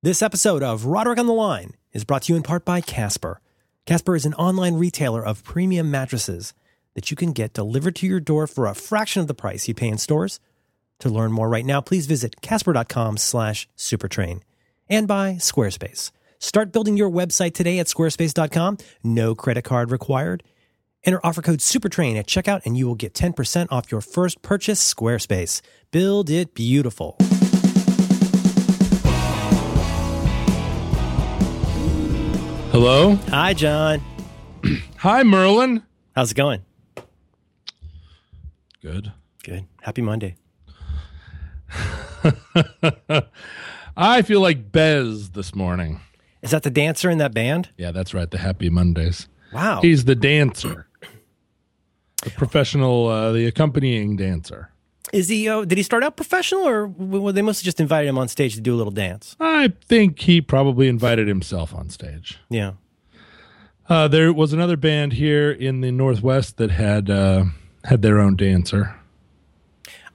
This episode of Roderick on the Line is brought to you in part by Casper. Casper is an online retailer of premium mattresses that you can get delivered to your door for a fraction of the price you pay in stores. To learn more right now, please visit casper.com slash supertrain. And by Squarespace. Start building your website today at squarespace.com. No credit card required. Enter offer code SUPERTRAIN at checkout and you will get 10% off your first purchase. Squarespace. Build it beautiful. Hello. Hi, John. Hi, Merlin. How's it going? Good. Good. Happy Monday. I feel like Bez this morning. Is that the dancer in that band? Yeah, that's right. The Happy Mondays. Wow. He's the dancer, the professional, uh, the accompanying dancer. Is he? Uh, did he start out professional, or well, they must have just invited him on stage to do a little dance? I think he probably invited himself on stage. Yeah. Uh, there was another band here in the Northwest that had uh, had their own dancer.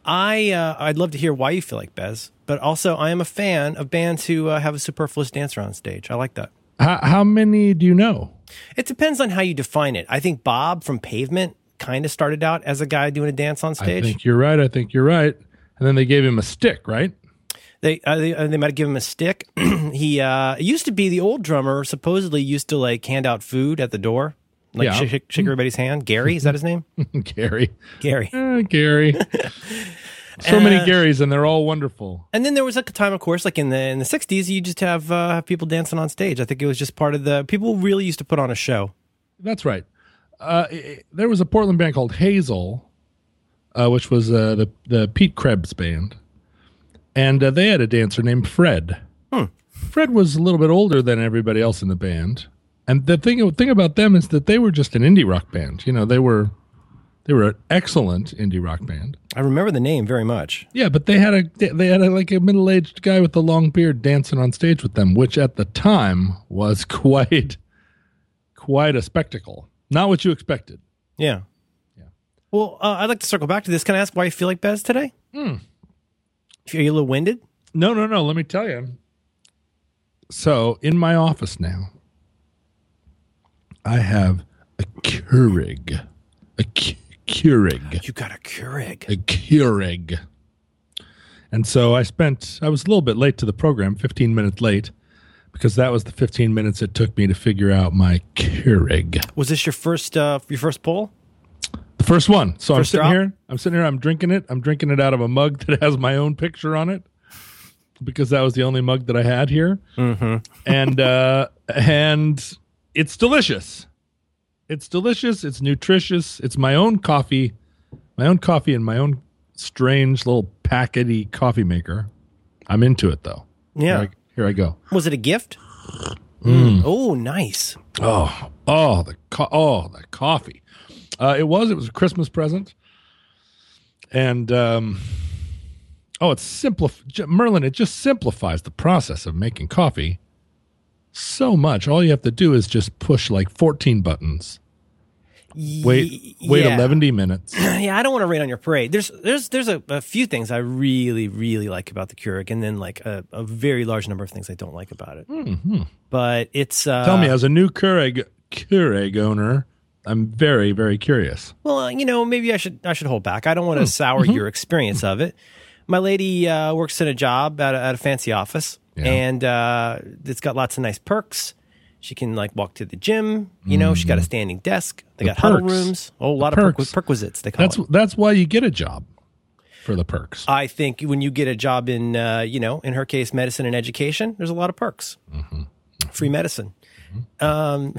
I uh, I'd love to hear why you feel like Bez, but also I am a fan of bands who uh, have a superfluous dancer on stage. I like that. How, how many do you know? It depends on how you define it. I think Bob from Pavement kind of started out as a guy doing a dance on stage. I think you're right. I think you're right. And then they gave him a stick, right? They uh, they, uh, they might have given him a stick. he uh, used to be the old drummer. Supposedly used to like hand out food at the door, like Yeah. shake, shake, shake everybody's hand. Gary is that his name? Gary. Gary. Uh, Gary. so many Uh, Garys, and they're all wonderful. And then there was like a time, of course, like in the in the '60s, you just have uh, have people dancing on stage. I think it was just part of the people really used to put on a show. That's right. Uh, there was a Portland band called Hazel, uh, which was uh, the the Pete Krebs band, and uh, they had a dancer named Fred. Fred was a little bit older than everybody else in the band, and the thing thing about them is that they were just an indie rock band. You know, they were they were an excellent indie rock band. I remember the name very much. Yeah, but they had a they had a, like a middle aged guy with a long beard dancing on stage with them, which at the time was quite quite a spectacle. Not what you expected. Yeah. Yeah. Well, uh, I'd like to circle back to this. Can I ask why you feel like Bez today? Hmm. Are you a little winded? No, no, no. Let me tell you. So in my office now, I have a Keurig, a Ke- Keurig, You got a Keurig. a Keurig. And so I spent. I was a little bit late to the program, fifteen minutes late, because that was the fifteen minutes it took me to figure out my Keurig. Was this your first uh, your first poll? The first one. So I'm sitting drop? here. I'm sitting here. I'm drinking it. I'm drinking it out of a mug that has my own picture on it because that was the only mug that I had here. Mm-hmm. And uh, and it's delicious. It's delicious. It's nutritious. It's my own coffee, my own coffee, and my own strange little packety coffee maker. I'm into it though. Yeah. I, here I go. Was it a gift? Mm. Oh, nice. Oh, oh, the co- oh, the coffee. Uh, it was. It was a Christmas present, and um, oh, it's simplif- Merlin. It just simplifies the process of making coffee so much. All you have to do is just push like fourteen buttons. Wait, wait yeah. eleven minutes. Yeah, I don't want to rain on your parade. There's there's there's a, a few things I really really like about the Keurig, and then like a, a very large number of things I don't like about it. But it's uh, Hmm, Tell me, as a new Keurig Keurig owner, I'm very very curious. Well, uh, you know, maybe I should I should hold back. I don't want to sour your experience of it. My lady uh, works in a job at a, at a fancy office, Yeah. and uh, it's got lots of nice perks. She can like walk to the gym. You know, she's got a standing desk. They got huddle rooms. Oh, a lot The of perks. perquisites. They call That's it. that's why you get a job for the perks. I think when you get a job in, uh, you know, in her case, medicine and education, there's a lot of perks. Free medicine. Um,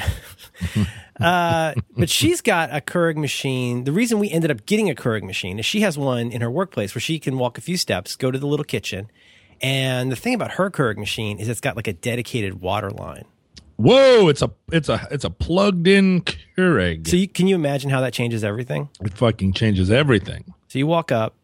uh, but she's got a Keurig machine. The reason we ended up getting a Keurig machine is she has one in her workplace where she can walk a few steps, go to the little kitchen. And the thing about her Keurig machine is it's got like a dedicated water line. Whoa! It's a it's a it's a plugged in Keurig. So you, can you imagine how that changes everything? it fucking changes everything. So you walk up,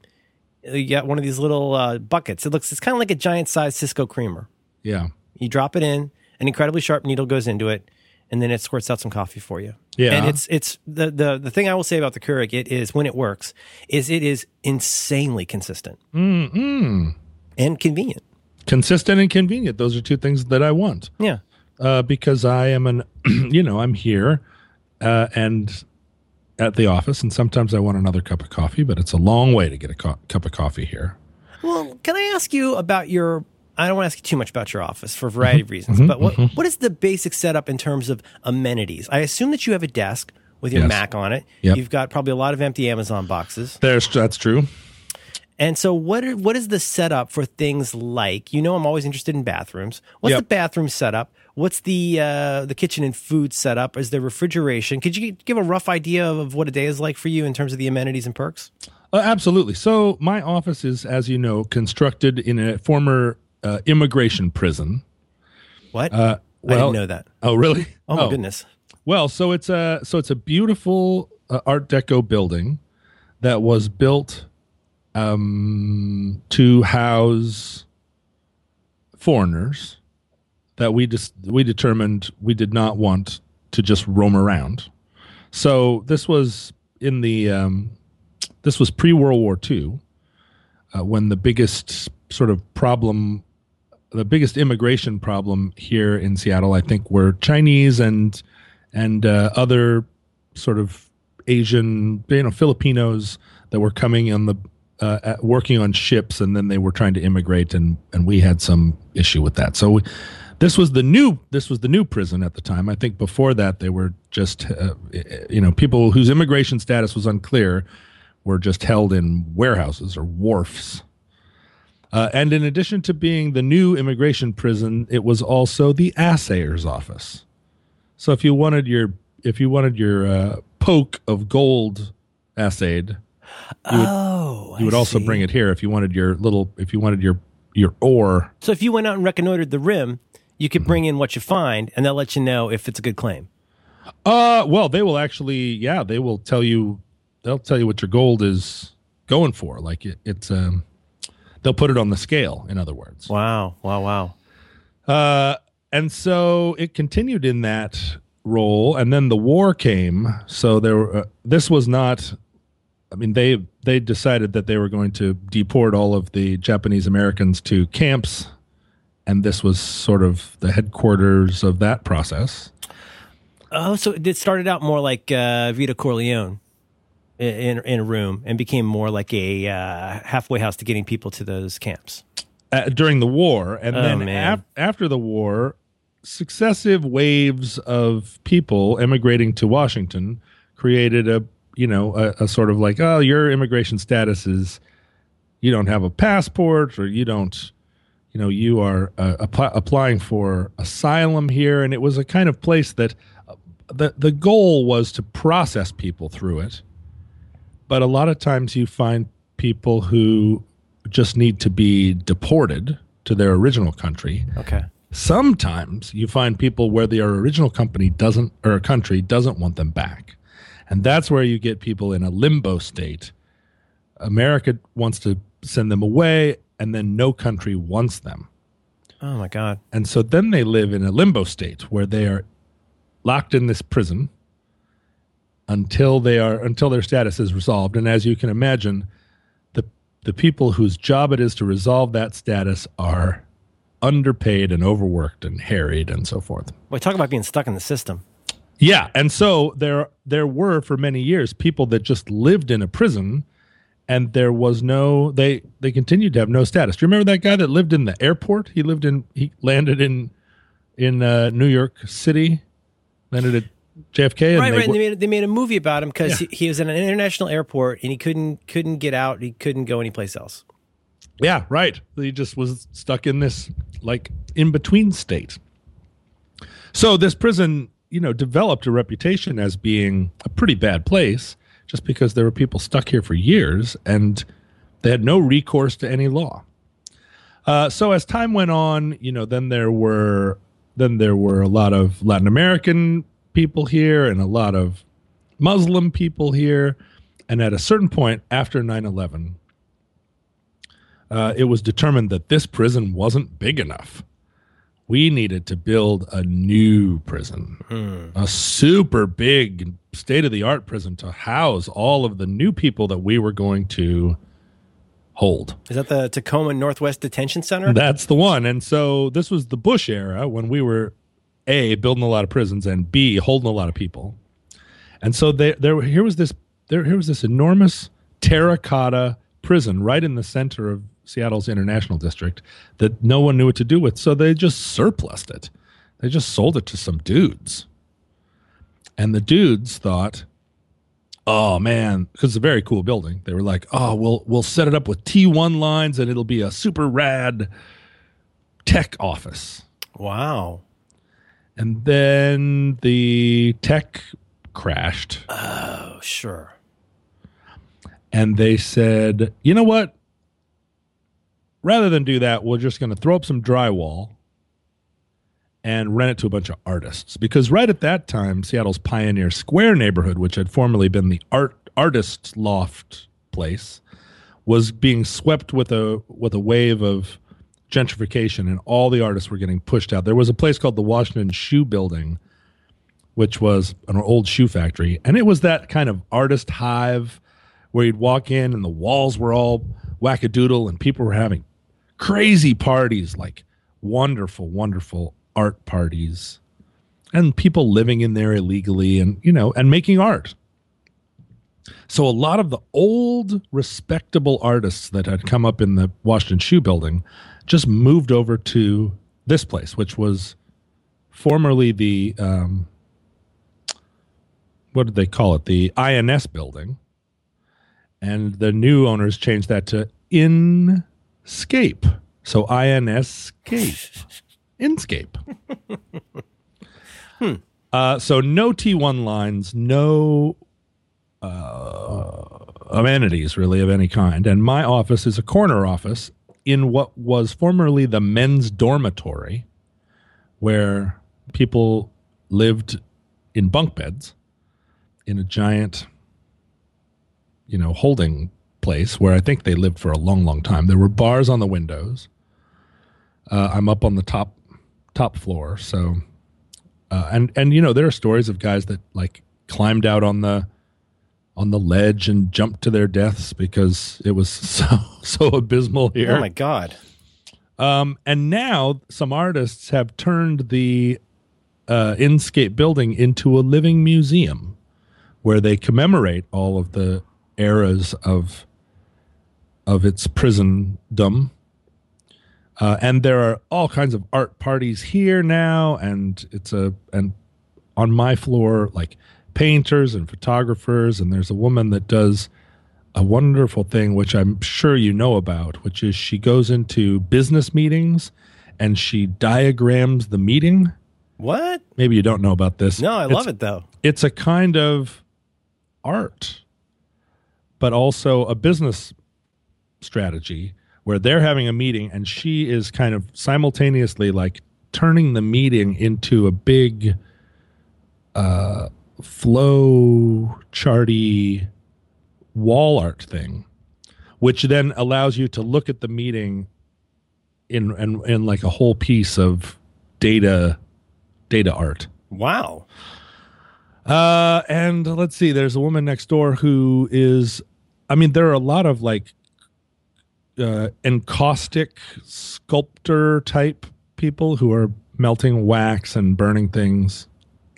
you got one of these little uh, buckets. It looks it's kind of like a giant sized Sysco creamer. Yeah, You drop it in, an incredibly sharp needle goes into it, and then it squirts out some coffee for you. Yeah. And it's it's the the the thing I will say about the Keurig, it is when it works, is it is insanely consistent Mm-mm. and convenient. consistent and convenient. Those are two things that I want. Yeah. Uh, because I am an, you know, I'm here uh, and at the office, and sometimes I want another cup of coffee, but it's a long way to get a co- cup of coffee here. Well, can I ask you about your? I don't want to ask you too much about your office for a variety of reasons, but what, what is the basic setup in terms of amenities? I assume that you have a desk with your Yes. Mac on it. Yep. You've got probably a lot of empty Amazon boxes. There's that's true. And so, what are, what is the setup for things like? You know, I'm always interested in bathrooms. What's Yep. the bathroom setup? What's the uh, the kitchen and food setup? Is there refrigeration? Could you give a rough idea of what a day is like for you in terms of the amenities and perks? Uh, absolutely. So my office is, as you know, constructed in a former uh, immigration prison. What? Uh, I didn't know that. Oh, really? Oh my goodness. Well, so it's a so it's a beautiful uh, Art Deco building that was built um, to house foreigners that we just we determined we did not want to just roam around. So this was in the um, this was pre World War II uh, when the biggest sort of problem the biggest immigration problem here in Seattle, I think, were Chinese and and uh, other sort of Asian, you know, Filipinos that were coming on the uh, working on ships, and then they were trying to immigrate, and and we had some issue with that. So we, this was the new this was the new prison at the time. I think before that they were just uh, you know people whose immigration status was unclear were just held in warehouses or wharfs. Uh, and in addition to being the new immigration prison, it was also the assayer's office. So if you wanted your if you wanted your uh, poke of gold assayed, oh, you would also bring it here. If you wanted your little if you wanted your your ore, So if you went out and reconnoitered the rim, you could bring in what you find, and they'll let you know if it's a good claim. uh, well, they will actually, yeah, they will tell you they'll tell you what your gold is going for. Like it, it's um, they'll put it on the scale. In other words, Wow! Wow! Wow! Uh, and so it continued in that role, and then the war came. So there, were, uh, this was not. I mean, they they decided that they were going to deport all of the Japanese Americans to camps, and this was sort of the headquarters of that process. Oh, so it started out more like uh, Vito Corleone in in a room, and became more like a uh, halfway house to getting people to those camps. uh, during the war, and Oh, then after the war, successive waves of people immigrating to Washington created a you know a, a sort of like oh your immigration status is you don't have a passport or you don't you know you are uh, apply, applying for asylum here, and it was a kind of place that uh, the the goal was to process people through it, but a lot of times you find people who just need to be deported to their original country. Okay. Sometimes you find people where their original company doesn't or country doesn't want them back. And that's where you get people in a limbo state. America wants to send them away and then no country wants them. Oh my God. And so then they live in a limbo state where they are locked in this prison until they are until their status is resolved. And as you can imagine, the the people whose job it is to resolve that status are underpaid and overworked and harried and so forth. Boy, talk about being stuck in the system. Yeah, and so there there were for many years people that just lived in a prison and there was no they they continued to have no status. Do you remember that guy that lived in the airport? He lived in he landed in in uh, New York City, landed at JFK and right, they right. They made they made a movie about him because Yeah. he, he was in an international airport and he couldn't couldn't get out. He couldn't go anyplace else. Yeah, right. He just was stuck in this like in between state. So this prison, you know, developed a reputation as being a pretty bad place just because there were people stuck here for years and they had no recourse to any law. Uh, so as time went on, you know, then there were then there were a lot of Latin American people here and a lot of Muslim people here. And at a certain point after 9 11, uh, it was determined that this prison wasn't big enough. We needed to build a new prison, hmm. a super big, state of the art prison to house all of the new people that we were going to hold. Is that the Tacoma Northwest Detention Center? That's the one. And so this was the Bush era when we were a building a lot of prisons and b holding a lot of people. And so they, there here was this there here was this enormous terracotta prison right in the center of Seattle's International District that no one knew what to do with. So they just surplused it. They just sold it to some dudes. And the dudes thought, oh man, because it's a very cool building. They were like, oh, we'll we'll set it up with T1 lines and it'll be a super rad tech office. Wow. And then the tech crashed. Oh, sure. And they said, you know what? Rather than do that, we're just going to throw up some drywall and rent it to a bunch of artists. Because right at that time, Seattle's Pioneer Square neighborhood, which had formerly been the art artist loft place, was being swept with a with a wave of gentrification and all the artists were getting pushed out. There was a place called the Washington Shoe Building, which was an old shoe factory, and it was that kind of artist hive where you'd walk in and the walls were all wackadoodle and people were having crazy parties, like wonderful, wonderful art parties and people living in there illegally and you know and making art. So a lot of the old respectable artists that had come up in the washington shoe building just moved over to this place which was formerly the um, what did they call it? The INS building. And the new owners changed that to inscape so inscape inscape Hmm. uh, so no T1 lines, no uh, amenities really of any kind. And my office is a corner office in what was formerly the men's dormitory, where people lived in bunk beds in a giant, you know, holding place where I think they lived for a long, long time. There were bars on the windows. Uh, I'm up on the top top floor, so uh, and and you know there are stories of guys that like climbed out on the on the ledge and jumped to their deaths because it was so so abysmal here. Oh my god. Um, and now some artists have turned the uh, Inscape building into a living museum where they commemorate all of the eras of of its prisondom. Uh, and there are all kinds of art parties here now, and it's a and on my floor like painters and photographers, and there's a woman that does a wonderful thing which I'm sure you know about, which is she goes into business meetings and she diagrams the meeting. What? Maybe you don't know about this. No, I It's- love it though. It's a kind of art, but also a business strategy where they're having a meeting and she is kind of simultaneously like turning the meeting into a big uh flow charty wall art thing which then allows you to look at the meeting in in, in like a whole piece of data data art Wow. uh, and let's see, there's a woman next door who is, I mean, there are a lot of like uh, encaustic sculptor type people who are melting wax and burning things,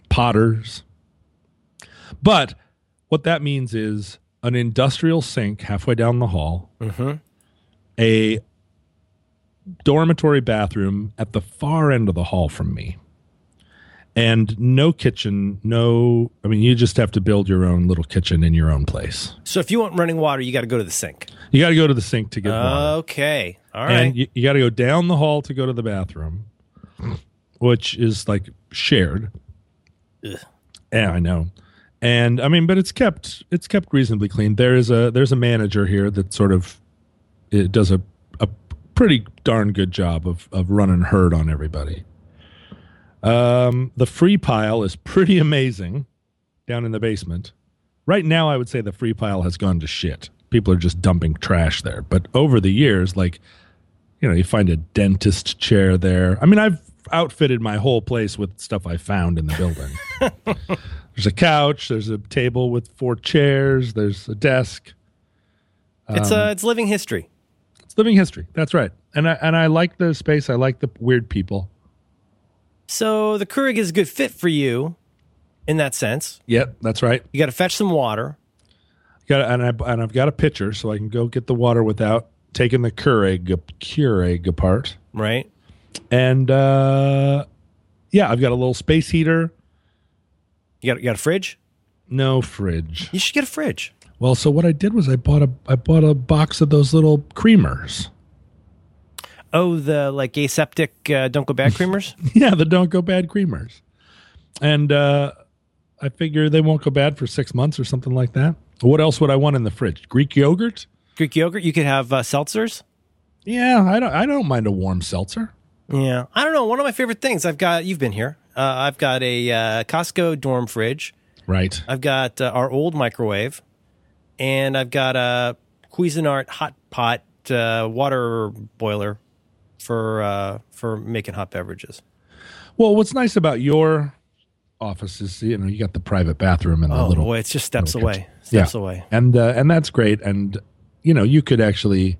potters. But what that means is an industrial sink halfway down the hall, Mm-hmm. a dormitory bathroom at the far end of the hall from me and no kitchen no i mean you just have to build your own little kitchen in your own place So if you want running water, you got to go to the sink. you got to go to the sink to get water Okay. All right. and you, you got to go down the hall to go to the bathroom which is like shared Ugh. yeah i know and i mean but it's kept it's kept reasonably clean there is a there's a manager here that sort of it does a, a pretty darn good job of of running herd on everybody um the free pile is pretty amazing down in the basement right now i would say the free pile has gone to shit people are just dumping trash there but over the years like you know you find a dentist chair there i mean i've outfitted my whole place with stuff i found in the building there's a couch there's a table with four chairs there's a desk it's um, uh, it's living history. It's living history. That's right. And I and I like the space. I like the weird people. So the Keurig is a good fit for you in that sense. Yep, that's right. You got to fetch some water. Got and I and I've got a pitcher, so I can go get the water without taking the Keurig Keurig apart. Right. And uh, yeah, I've got a little space heater. You got you got a fridge? No fridge. You should get a fridge. Well, so what I did was I bought a I bought a box of those little creamers. Oh, the like aseptic uh, don't go bad creamers. yeah, the don't go bad creamers, and uh, I figure they won't go bad for six months or something like that. What else would I want in the fridge? Greek yogurt. Greek yogurt. You could have uh, seltzers. Yeah, I don't. I don't mind a warm seltzer. Yeah, I don't know. One of my favorite things I've got. You've been here. Uh, I've got a uh, Costco dorm fridge. Right. I've got uh, our old microwave, and I've got a Cuisinart hot pot uh, water boiler for uh, for making hot beverages. Well, what's nice about your office is you know you got the private bathroom and the Oh little boy, it's just steps away. Steps Yeah. away. and uh, and that's great. And you know you could actually,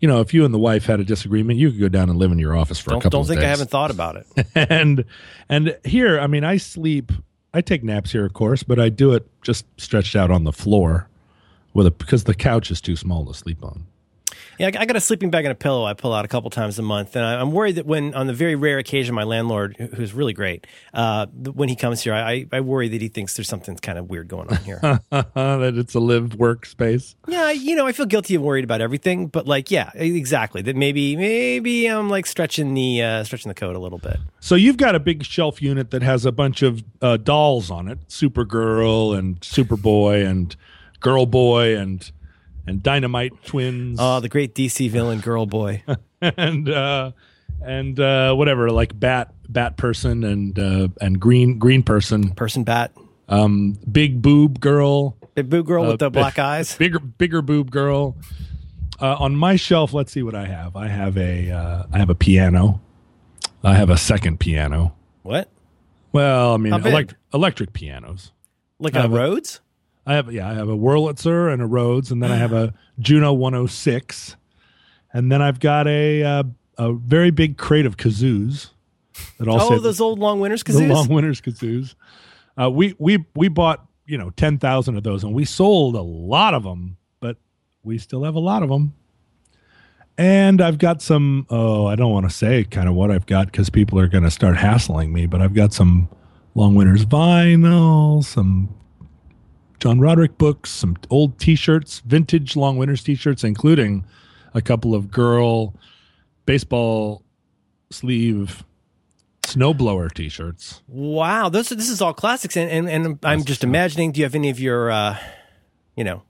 you know, if you and the wife had a disagreement, you could go down and live in your office for a Don't couple. don't think I haven't thought about it. and and here, I mean, I sleep. I take naps here, of course, but I do it just stretched out on the floor with a because the couch is too small to sleep on. Yeah, I got a sleeping bag and a pillow I pull out a couple times a month, and I'm worried that when, on the very rare occasion, my landlord, who's really great, uh, when he comes here, I, I worry that he thinks there's something kind of weird going on here. that it's a live work space. yeah, you know, I feel guilty of worried about everything, but like, yeah, exactly. That maybe, maybe I'm like stretching the uh, stretching the code a little bit. So you've got a big shelf unit that has a bunch of uh, dolls on it: Supergirl and Superboy and Girl Boy and and Dynamite Twins Oh, the great DC villain, Girl Boy. and uh, and uh, whatever, like Bat Bat Person and uh, and Green Green Person, Person Bat. um, Big Boob Girl, Big boob girl with Uh, the black eyes. bigger bigger boob girl. Uh, on my shelf, let's see what I have. I have a uh, I have a piano. I have a second piano. What? Well, I mean, elect- electric pianos. Like I a have a- Rhodes? I have yeah, I have a Wurlitzer and a Rhodes, and then I have a Juno 106, and then I've got a uh, a very big crate of kazoos that all Oh, those old Long Winters the kazoos. Long Winters kazoos. Uh, we we we bought you know ten thousand of those, and we sold a lot of them, but we still have a lot of them. And I've got some. Oh, I don't want to say kind of what I've got because people are going to start hassling me. But I've got some Long Winters vinyl, some John Roderick books, some old T-shirts, vintage Long Winters T-shirts, including a couple of girl baseball sleeve snowblower T-shirts. Wow, those this is all classics, and and, and I'm just imagining. Do you have any of your, uh, you know,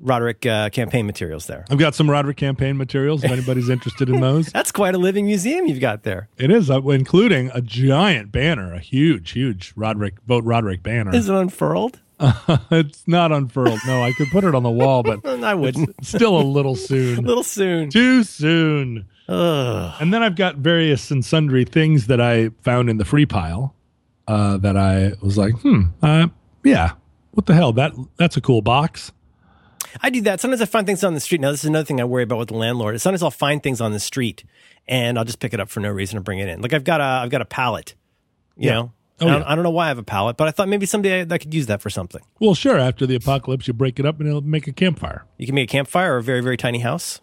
Roderick uh, campaign materials there? I've got some Roderick campaign materials if anybody's interested in those. That's quite a living museum you've got there. It is, uh, including a giant banner, a huge, huge Roderick vote Roderick banner. Is it unfurled? it's not unfurled. No, I could put it on the wall, but I wouldn't. still a little soon. A little soon. Too soon. Ugh. And then I've got various and sundry things that I found in the free pile uh, that I was like, hmm, uh, yeah, what the hell? That that's a cool box. I do that. Sometimes I find things on the street. Now, this is another thing I worry about with the landlord. Sometimes I'll find things on the street and I'll just pick it up for no reason and bring it in. Like I've got a, I've got a pallet. You Yeah. know, Oh, I, don't, yeah. I don't know why I have a pallet, but I thought maybe someday I, I could use that for something. Well, sure. After the apocalypse, you break it up and it'll make a campfire. You can make a campfire or a very very tiny house.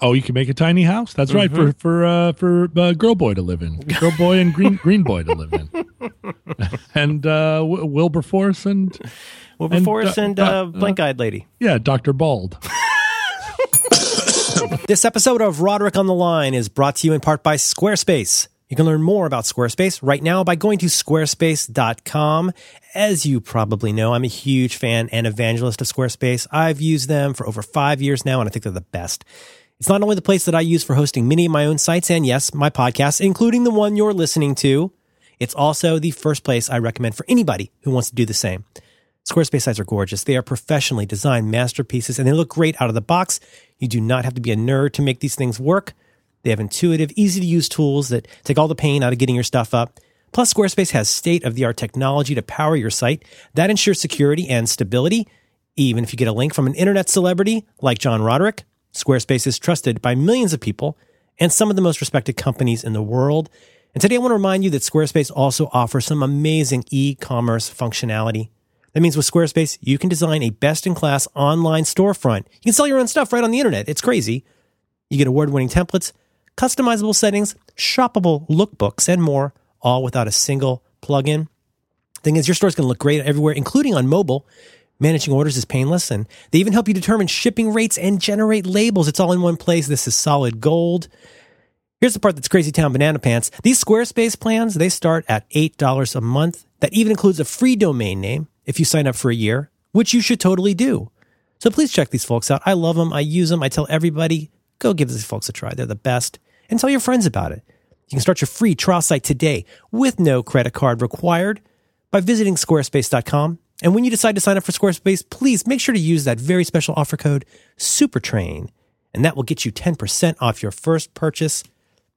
Oh, you can make a tiny house. That's right Mm-hmm. for for uh, for uh, girl boy to live in, girl boy and green green boy to live in, and uh, w- Wilberforce and Wilberforce uh, and, uh, uh, blank eyed lady. yeah, Doctor Bald. This episode of Roderick on the Line is brought to you in part by Squarespace. You can learn more about Squarespace right now by going to squarespace.com. As you probably know, I'm a huge fan and evangelist of Squarespace. I've used them for over five years now, and I think they're the best. It's not only the place that I use for hosting many of my own sites and yes, my podcasts, including the one you're listening to. It's also the first place I recommend for anybody who wants to do the same. Squarespace sites are gorgeous. They are professionally designed masterpieces and they look great out of the box. You do not have to be a nerd to make these things work. They have intuitive, easy to use tools that take all the pain out of getting your stuff up. Plus, Squarespace has state of the art technology to power your site that ensures security and stability. Even if you get a link from an internet celebrity like John Roderick, Squarespace is trusted by millions of people and some of the most respected companies in the world. And today I want to remind you that Squarespace also offers some amazing e-commerce functionality. That means with Squarespace, you can design a best-in-class online storefront. You can sell your own stuff right on the internet. It's crazy. You get award-winning templates, customizable settings, shoppable lookbooks, and more, all without a single plugin. Thing is, your store's going to look great everywhere, including on mobile. Managing orders is painless, and they even help you determine shipping rates and generate labels. It's all in one place. This is solid gold. Here's the part that's crazy town banana pants. These Squarespace plans, they start at $8 a month. That even includes a free domain name if you sign up for a year, which you should totally do. So please check these folks out. I love them. I use them. I tell everybody, go give these folks a try. They're the best. And tell your friends about it. You can start your free trial site today with no credit card required by visiting squarespace.com. And when you decide to sign up for Squarespace, please make sure to use that very special offer code SUPERTRAIN. And that will get you 10% off your first purchase.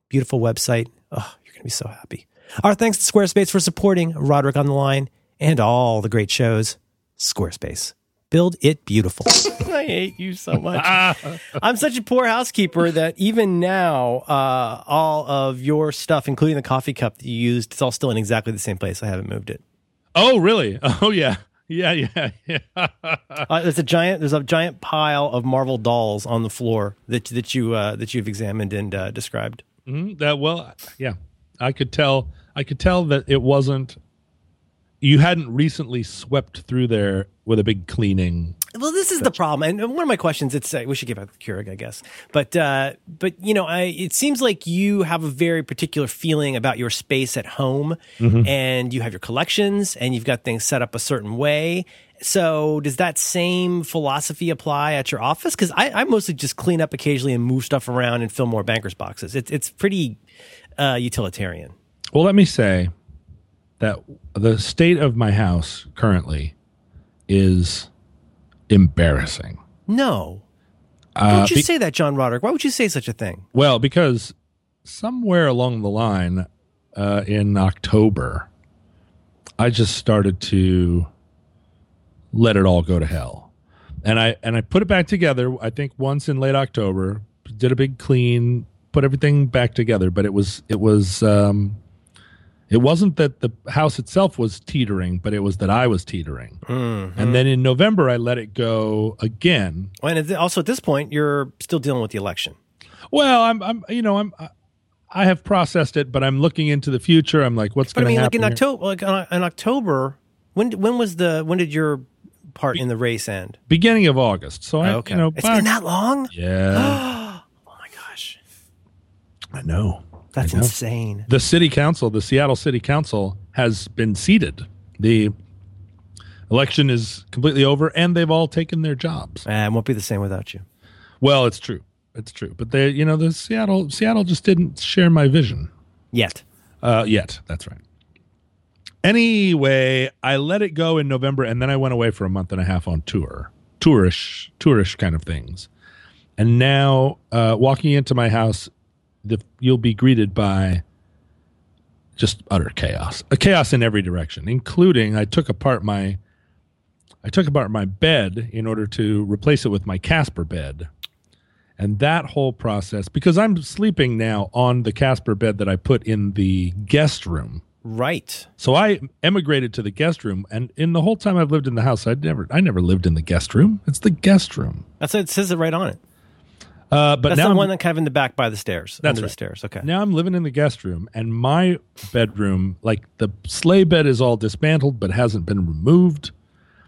Beautiful website. Oh, you're going to be so happy. Our thanks to Squarespace for supporting Roderick on the Line and all the great shows. Squarespace. Build it beautiful. I hate you so much. I'm such a poor housekeeper that even now, uh, all of your stuff, including the coffee cup that you used, it's all still in exactly the same place. I haven't moved it. Oh, really? Oh, yeah. Yeah, yeah, yeah. uh, there's a giant. There's a giant pile of Marvel dolls on the floor that that you uh, that you've examined and uh, described. Mm-hmm. That well, yeah. I could tell. I could tell that it wasn't you hadn't recently swept through there with a big cleaning. Well, this is the problem, and one of my questions. It's uh, we should give out the Keurig, I guess, but uh, but you know, I, it seems like you have a very particular feeling about your space at home, mm-hmm. and you have your collections, and you've got things set up a certain way. So, does that same philosophy apply at your office? Because I, I, mostly just clean up occasionally and move stuff around and fill more bankers boxes. It's it's pretty uh, utilitarian. Well, let me say that the state of my house currently is embarrassing. No. Uh, Don't you be- say that, John Roderick? Why would you say such a thing? Well, because somewhere along the line uh, in October, I just started to let it all go to hell. And I and I put it back together. I think once in late October, did a big clean, put everything back together. But it was it was um, it wasn't that the house itself was teetering, but it was that I was teetering. Mm-hmm. And then in November, I let it go again. And also at this point, you're still dealing with the election. Well, I'm, I'm, you know, I'm, I have processed it, but I'm looking into the future. I'm like, what's going to happen? I mean, happen? Like in October, like in October, when when was the when did your part Be- in the race end? Beginning of August. So I, okay. you know, it's back, been that long. Yeah. oh my gosh. I know. That's insane. The city council, the Seattle City Council, has been seated. The election is completely over, and they've all taken their jobs. And uh, won't be the same without you. Well, it's true. It's true. But they, you know, the Seattle, Seattle just didn't share my vision yet. Uh, yet, that's right. Anyway, I let it go in November, and then I went away for a month and a half on tour, tourish, tourish kind of things. And now, uh, walking into my house the, you'll be greeted by just utter chaos, a chaos in every direction, including I took apart my I took apart my bed in order to replace it with my Casper bed. And that whole process, because I'm sleeping now on the Casper bed that I put in the guest room. Right. So I emigrated to the guest room, and in the whole time I've lived in the house, I never, I never lived in the guest room. It's the guest room. That's it says it right on it. Uh, but that's now the one that kind of in the back by the stairs. That's under right. the stairs. Okay. Now I'm living in the guest room, and my bedroom, like the sleigh bed, is all dismantled but hasn't been removed.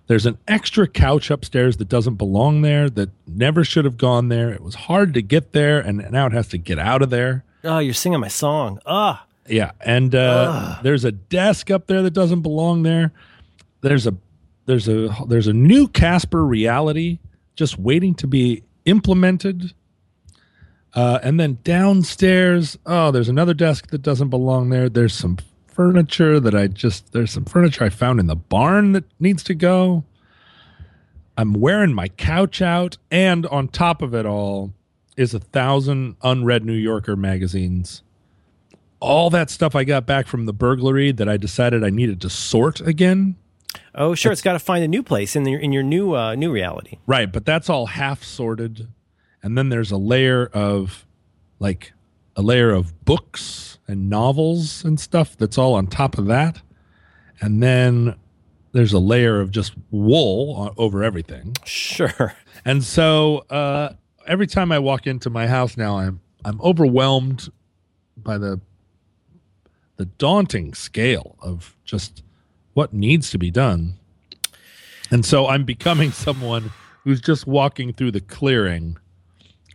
There's an extra couch upstairs that doesn't belong there, that never should have gone there. It was hard to get there, and now it has to get out of there. Oh, you're singing my song. Ah. Yeah, and uh, there's a desk up there that doesn't belong there. There's a there's a there's a new Casper reality just waiting to be implemented uh, and then downstairs, oh, there's another desk that doesn't belong there. There's some furniture that I just, there's some furniture I found in the barn that needs to go. I'm wearing my couch out. And on top of it all is a thousand unread New Yorker magazines. All that stuff I got back from the burglary that I decided I needed to sort again. Oh, sure. it's, it's got to find a new place in your in your new uh, new reality. Right, but that's all half sorted and then there's a layer of like a layer of books and novels and stuff that's all on top of that. And then there's a layer of just wool over everything. Sure. And so uh, every time I walk into my house now, I'm I'm overwhelmed by the the daunting scale of just what needs to be done. And so I'm becoming someone who's just walking through the clearing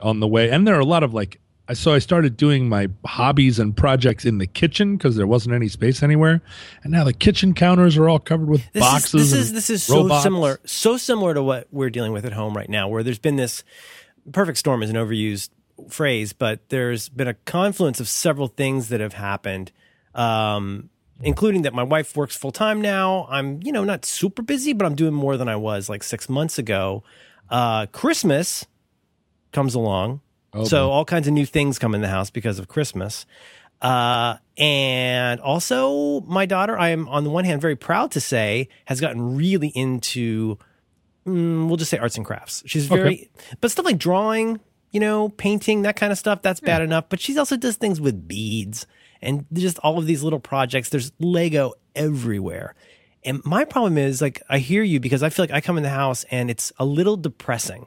on the way. And there are a lot of like so I started doing my hobbies and projects in the kitchen because there wasn't any space anywhere. And now the kitchen counters are all covered with This boxes. is this is this is so robots. similar, so similar to what we're dealing with at home right now, where there's been this perfect storm is an overused phrase, but there's been a confluence of several things that have happened, um, including that my wife works full time now. I'm you know not super busy, but I'm doing more than I was like six months ago. Uh, Christmas comes along. Oh, so all kinds of new things come in the house because of Christmas. Uh, and also my daughter, I am on the one hand very proud to say has gotten really into, mm, we'll just say arts and crafts. She's very, but stuff like drawing, you know, painting, that kind of stuff, that's bad enough. But she also does things with beads and just all of these little projects. There's Lego everywhere. And my problem is like, I hear you because I feel like I come in the house and it's a little depressing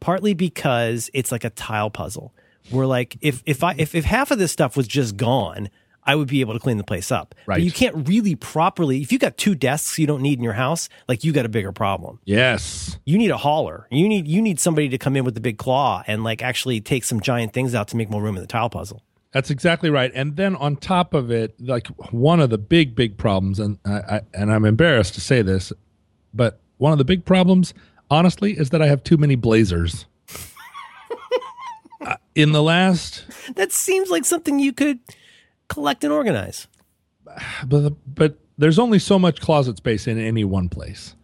partly because it's like a tile puzzle. Where like if if I if, if half of this stuff was just gone, I would be able to clean the place up. Right. But you can't really properly if you got two desks you don't need in your house, like you got a bigger problem. Yes. You need a hauler. You need you need somebody to come in with the big claw and like actually take some giant things out to make more room in the tile puzzle. That's exactly right. And then on top of it, like one of the big, big problems, and I, I and I'm embarrassed to say this, but one of the big problems, honestly, is that I have too many blazers. Uh, in the last, That seems like something you could collect and organize. but but there's only so much closet space in any one place,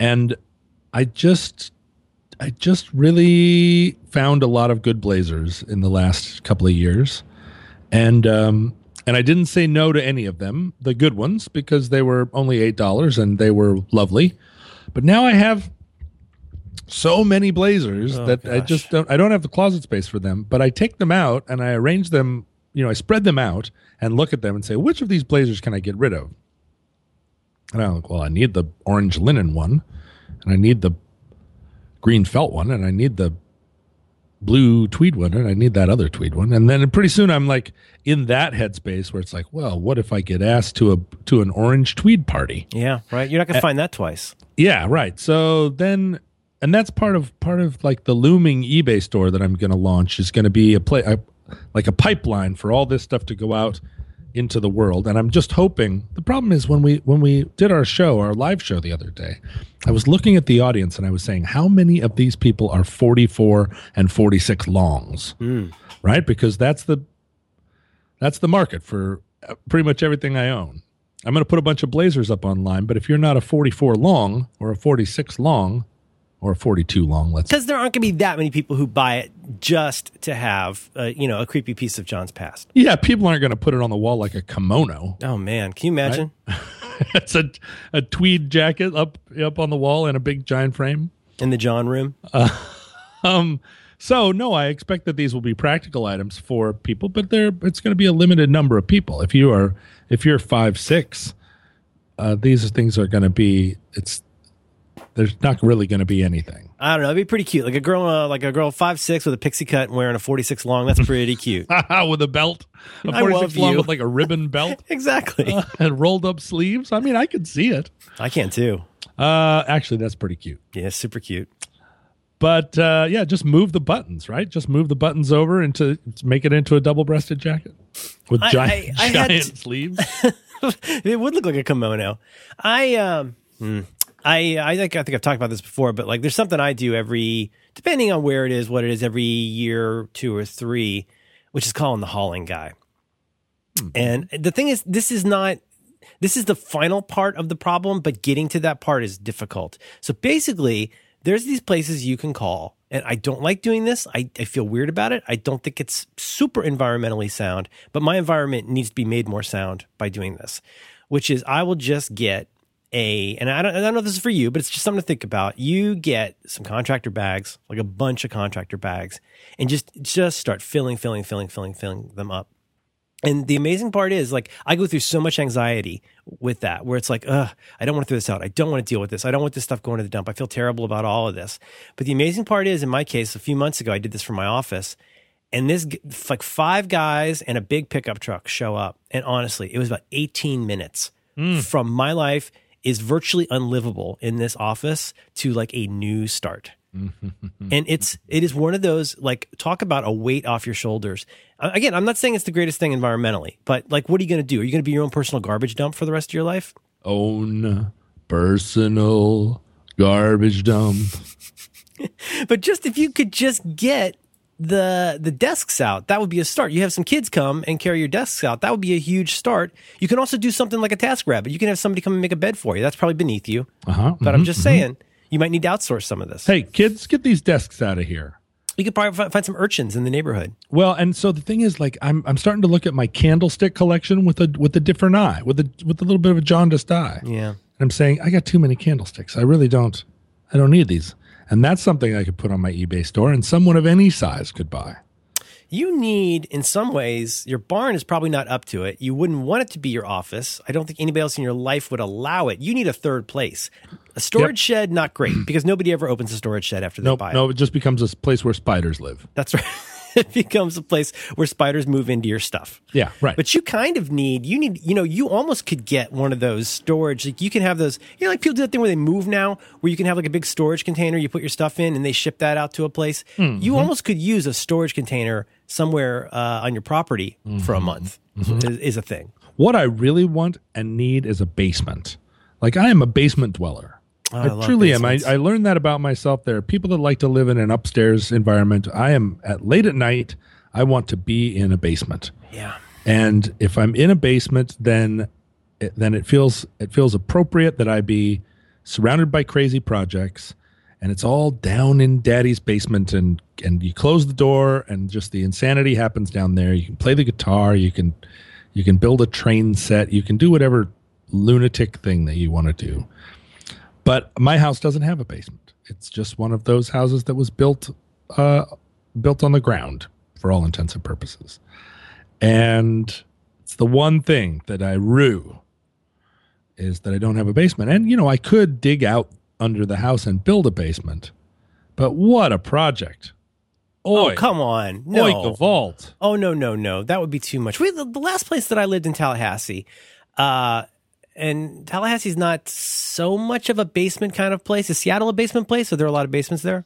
and I just. I just really found a lot of good blazers in the last couple of years, and um, and I didn't say no to any of them, the good ones, because they were only eight dollars and they were lovely. But now I have so many blazers Oh, that I just don't. I don't have the closet space for them. But I take them out and I arrange them. You know, I spread them out and look at them and say, which of these blazers can I get rid of? And I'm like, well, I need the orange linen one, and I need the green felt one, and I need the blue tweed one, and I need that other tweed one. And then pretty soon I'm like in that headspace where it's like, well, what if I get asked to a to an orange tweed party? Yeah, right. You're not gonna find that twice. Yeah, right. So then, and that's part of part of like the looming eBay store that I'm going to launch is going to be a play a, like a pipeline for all this stuff to go out into the world. And I'm just hoping. The problem is when we when we did our show, our live show the other day, I was looking at the audience and I was saying, how many of these people are 44 and 46 longs, right? Because that's the that's the market for uh, pretty much everything I own. I'm going to put a bunch of blazers up online, but if you're not a 44 long or a 46 long or 42 long, let's Because there aren't going to be that many people who buy it just to have, uh, you know, a creepy piece of John's past. yeah, people aren't going to put it on the wall like a kimono. Oh man, can you imagine? it's a a tweed jacket up up on the wall in a big giant frame. In the John room, Um, so no, I expect that these will be practical items for people, but they're it's going to be a limited number of people. If you are if you're five six, uh, these things are going to be it's there's not really going to be anything. I don't know. It'd be pretty cute, like a girl, uh, like a girl five six with a pixie cut and wearing a forty six long. That's pretty cute. with a belt, a I 46 long you. with like a ribbon belt exactly. and rolled up sleeves. I mean, I could see it. I can too. Uh, actually, that's pretty cute. Yeah, super cute. But uh, yeah, just move the buttons, right? Just move the buttons over into to make it into a double-breasted jacket with I- giant, I- I giant to- sleeves. it would look like a kimono. I um, hmm, I I think I think I've talked about this before, but like there's something I do every, depending on where it is, what it is, every year, two or three, which is calling the hauling guy. Hmm. And the thing is, this is not. This is the final part of the problem, but getting to that part is difficult. So basically, there's these places you can call, and I don't like doing this. I, I feel weird about it. I don't think it's super environmentally sound, but my environment needs to be made more sound by doing this, which is I will just get a, and I don't, I don't know if this is for you, but it's just something to think about. You get some contractor bags, like a bunch of contractor bags, and just just start filling, filling, filling, filling, filling them up. And the amazing part is, like, I go through so much anxiety with that, where it's like, ugh, I don't want to throw this out. I don't want to deal with this. I don't want this stuff going to the dump. I feel terrible about all of this. But the amazing part is, in my case, a few months ago, I did this for my office, and this like five guys and a big pickup truck show up, and honestly, it was about 18 minutes mm. from my life is virtually unlivable in this office to like a new start. Mm-hmm. and it's it is one of those like talk about a weight off your shoulders. Again, I'm not saying it's the greatest thing environmentally, but like what are you going to do? Are you going to be your own personal garbage dump for the rest of your life? Own personal garbage dump. But just if you could just get the the desks out, that would be a start. You have some kids come and carry your desks out. That would be a huge start. You can also do something like a TaskRabbit. You can have somebody come and make a bed for you. That's probably beneath you. Uh-huh. But I'm just saying, you might need to outsource some of this. Hey, kids, get these desks out of here. You could probably fi- find some urchins in the neighborhood. Well, and so the thing is, like, I'm I'm starting to look at my candlestick collection with a with a different eye, with a with a little bit of a jaundiced eye. Yeah. And I'm saying I got too many candlesticks. I really don't. I don't need these. And that's something I could put on my eBay store, and someone of any size could buy. You need, in some ways, your barn is probably not up to it. You wouldn't want it to be your office. I don't think anybody else in your life would allow it. You need a third place. A storage shed, not great because nobody ever opens a storage shed after they Nope, buy it. no, it just becomes a place where spiders live. That's right. it becomes a place where spiders move into your stuff. Yeah, right. But you kind of need, you need, you know, you almost could get one of those storage. Like you can have those, you know, like people do that thing where they move now, where you can have like a big storage container, you put your stuff in and they ship that out to a place. Mm-hmm. You almost could use a storage container somewhere uh, on your property for a month Mm-hmm. is, is a thing. what I really want and need is a basement. Like I am a basement dweller. Oh, I I, truly am. I. I learned that about myself. There are people that like to live in an upstairs environment. I am at late at night. I want to be in a basement. Yeah. And if I'm in a basement, then it, then it feels it feels appropriate that I be surrounded by crazy projects, and it's all down in Daddy's basement, and and you close the door, and just the insanity happens down there. You can play the guitar, you can you can build a train set, you can do whatever lunatic thing that you want to do. But my house doesn't have a basement. It's just one of those houses that was built uh, built on the ground for all intents and purposes. And it's the one thing that I rue is that I don't have a basement. And you know, I could dig out under the house and build a basement, but what a project! Oh, come on. No. Oi, the vault. Oh no, no, no. That would be too much. We, the, the last place that I lived in Tallahassee, uh, and Tallahassee's not so much of a basement kind of place. Is Seattle a basement place? Are there a lot of basements there?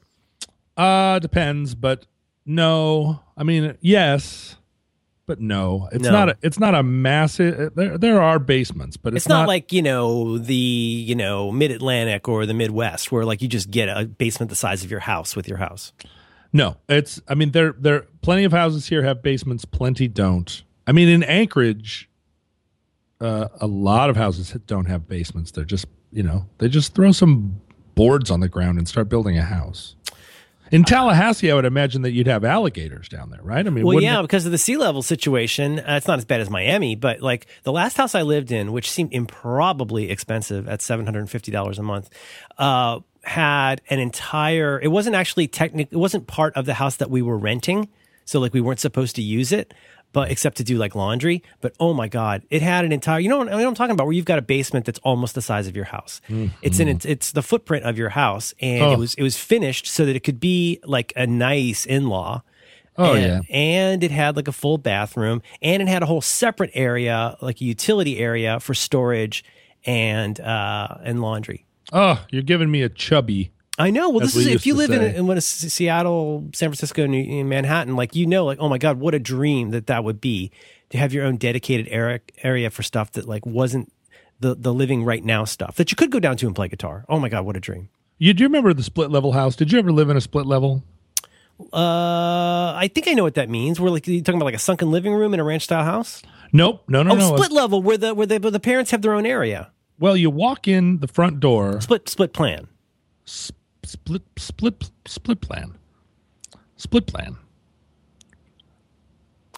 Uh depends, but no. I mean, yes, but no. It's No. not. A, it's not a massive. There, there are basements, but it's, It's not, like you know the you know Mid Atlantic or the Midwest where like you just get a basement the size of your house with your house. No, it's. I mean, there there plenty of houses here have basements. Plenty don't. I mean, in Anchorage, uh, a lot of houses don't have basements. They're just you know they just throw some boards on the ground and start building a house. In Tallahassee, I would imagine that you'd have alligators down there, right? I mean, Well, yeah, it- because of the sea level situation, uh, it's not as bad as Miami, but like the last house I lived in, which seemed improbably expensive at seven hundred and fifty dollars a month, uh, had an entire. It wasn't actually technic. It wasn't part of the house that we were renting, so like we weren't supposed to use it, but except to do like laundry. But oh my god, it had an entire. You know what, I what I'm talking about? Where you've got a basement that's almost the size of your house. It's in it's, it's the footprint of your house, and Oh. it was it was finished so that it could be like a nice in law. Oh, and, yeah. and it had like a full bathroom, and it had a whole separate area, like a utility area for storage and uh, and laundry. oh, you're giving me a chubby. I know. Well, this we is if you live in, say. in what is Seattle, San Francisco, New, in Manhattan, like you know, like oh my god, what a dream that that would be to have your own dedicated area area for stuff that like wasn't the the living right now stuff that you could go down to and play guitar. Oh my god, what a dream! You do you remember the split level house? Did you ever live in a split level? Uh, I think I know what that means. We're like you talking about like a sunken living room in a ranch style house. Nope. No, no, Oh, no. split level where the where the where the parents have their own area. Well, you walk in the front door. Split split plan. split split split split plan split plan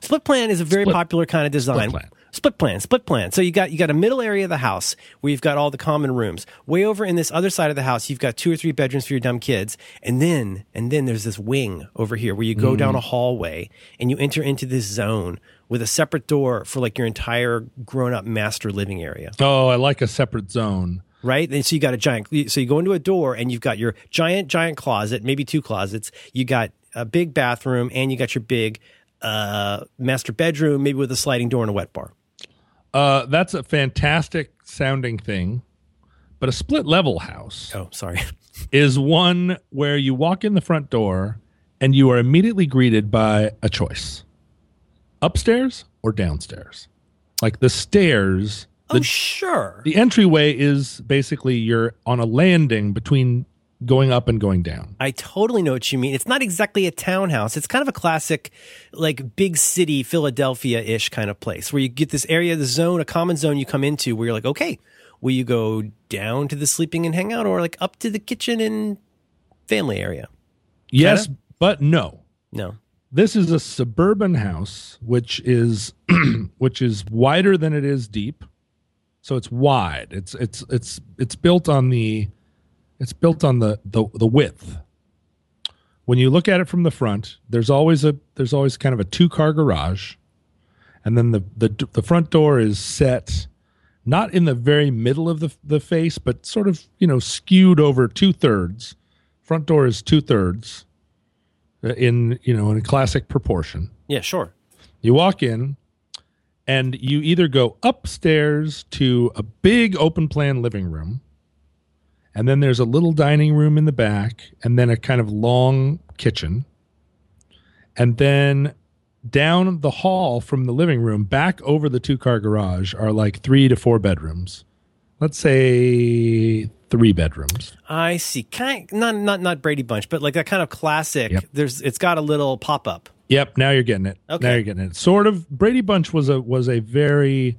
Split plan is a very Split- popular kind of design. Split plan. split plan, split plan. So you got you got a middle area of the house where you've got all the common rooms. Way over in this other side of the house, you've got two or three bedrooms for your dumb kids, and then and then there's this wing over here where you go down mm. a hallway and you enter into this zone with a separate door for like your entire grown up master living area Oh, I like a separate zone. Right? And so you got a giant. So you go into a door and you've got your giant, giant closet, maybe two closets. You got a big bathroom and you got your big uh, master bedroom, maybe with a sliding door and a wet bar. Uh, that's a fantastic sounding thing, but a split level house Oh, sorry. is one where you walk in the front door and you are immediately greeted by a choice upstairs or downstairs. Like the stairs, oh, sure. the entryway is basically you're on a landing between going up and going down. I totally know what you mean. It's not exactly a townhouse. It's kind of a classic, like big city Philadelphia ish kind of place where you get this area, the zone, a common zone you come into where you're like, okay, will you go down to the sleeping and hang out or like up to the kitchen and family area? Yes, but no. No. This is a suburban house which is which is wider than it is deep. So it's wide. It's it's it's it's built on the it's built on the the, the width. When you look at it from the front, there's always a there's always kind of a two car garage, and then the the the front door is set not in the very middle of the the face, but sort of you know skewed over two thirds. Front door is two thirds uh, in you know in a classic proportion. Yeah, sure. You walk in and you either go upstairs to a big open plan living room and then there's a little dining room in the back and then a kind of long kitchen and then down the hall from the living room back over the two car garage are like 3 to 4 bedrooms let's say 3 bedrooms I see. Kind not not not Brady Bunch, but like that kind of classic. Yep. There's it's got a little pop up. Yep, now you're getting it. Okay. Now you're getting it. Sort of Brady Bunch was a was a very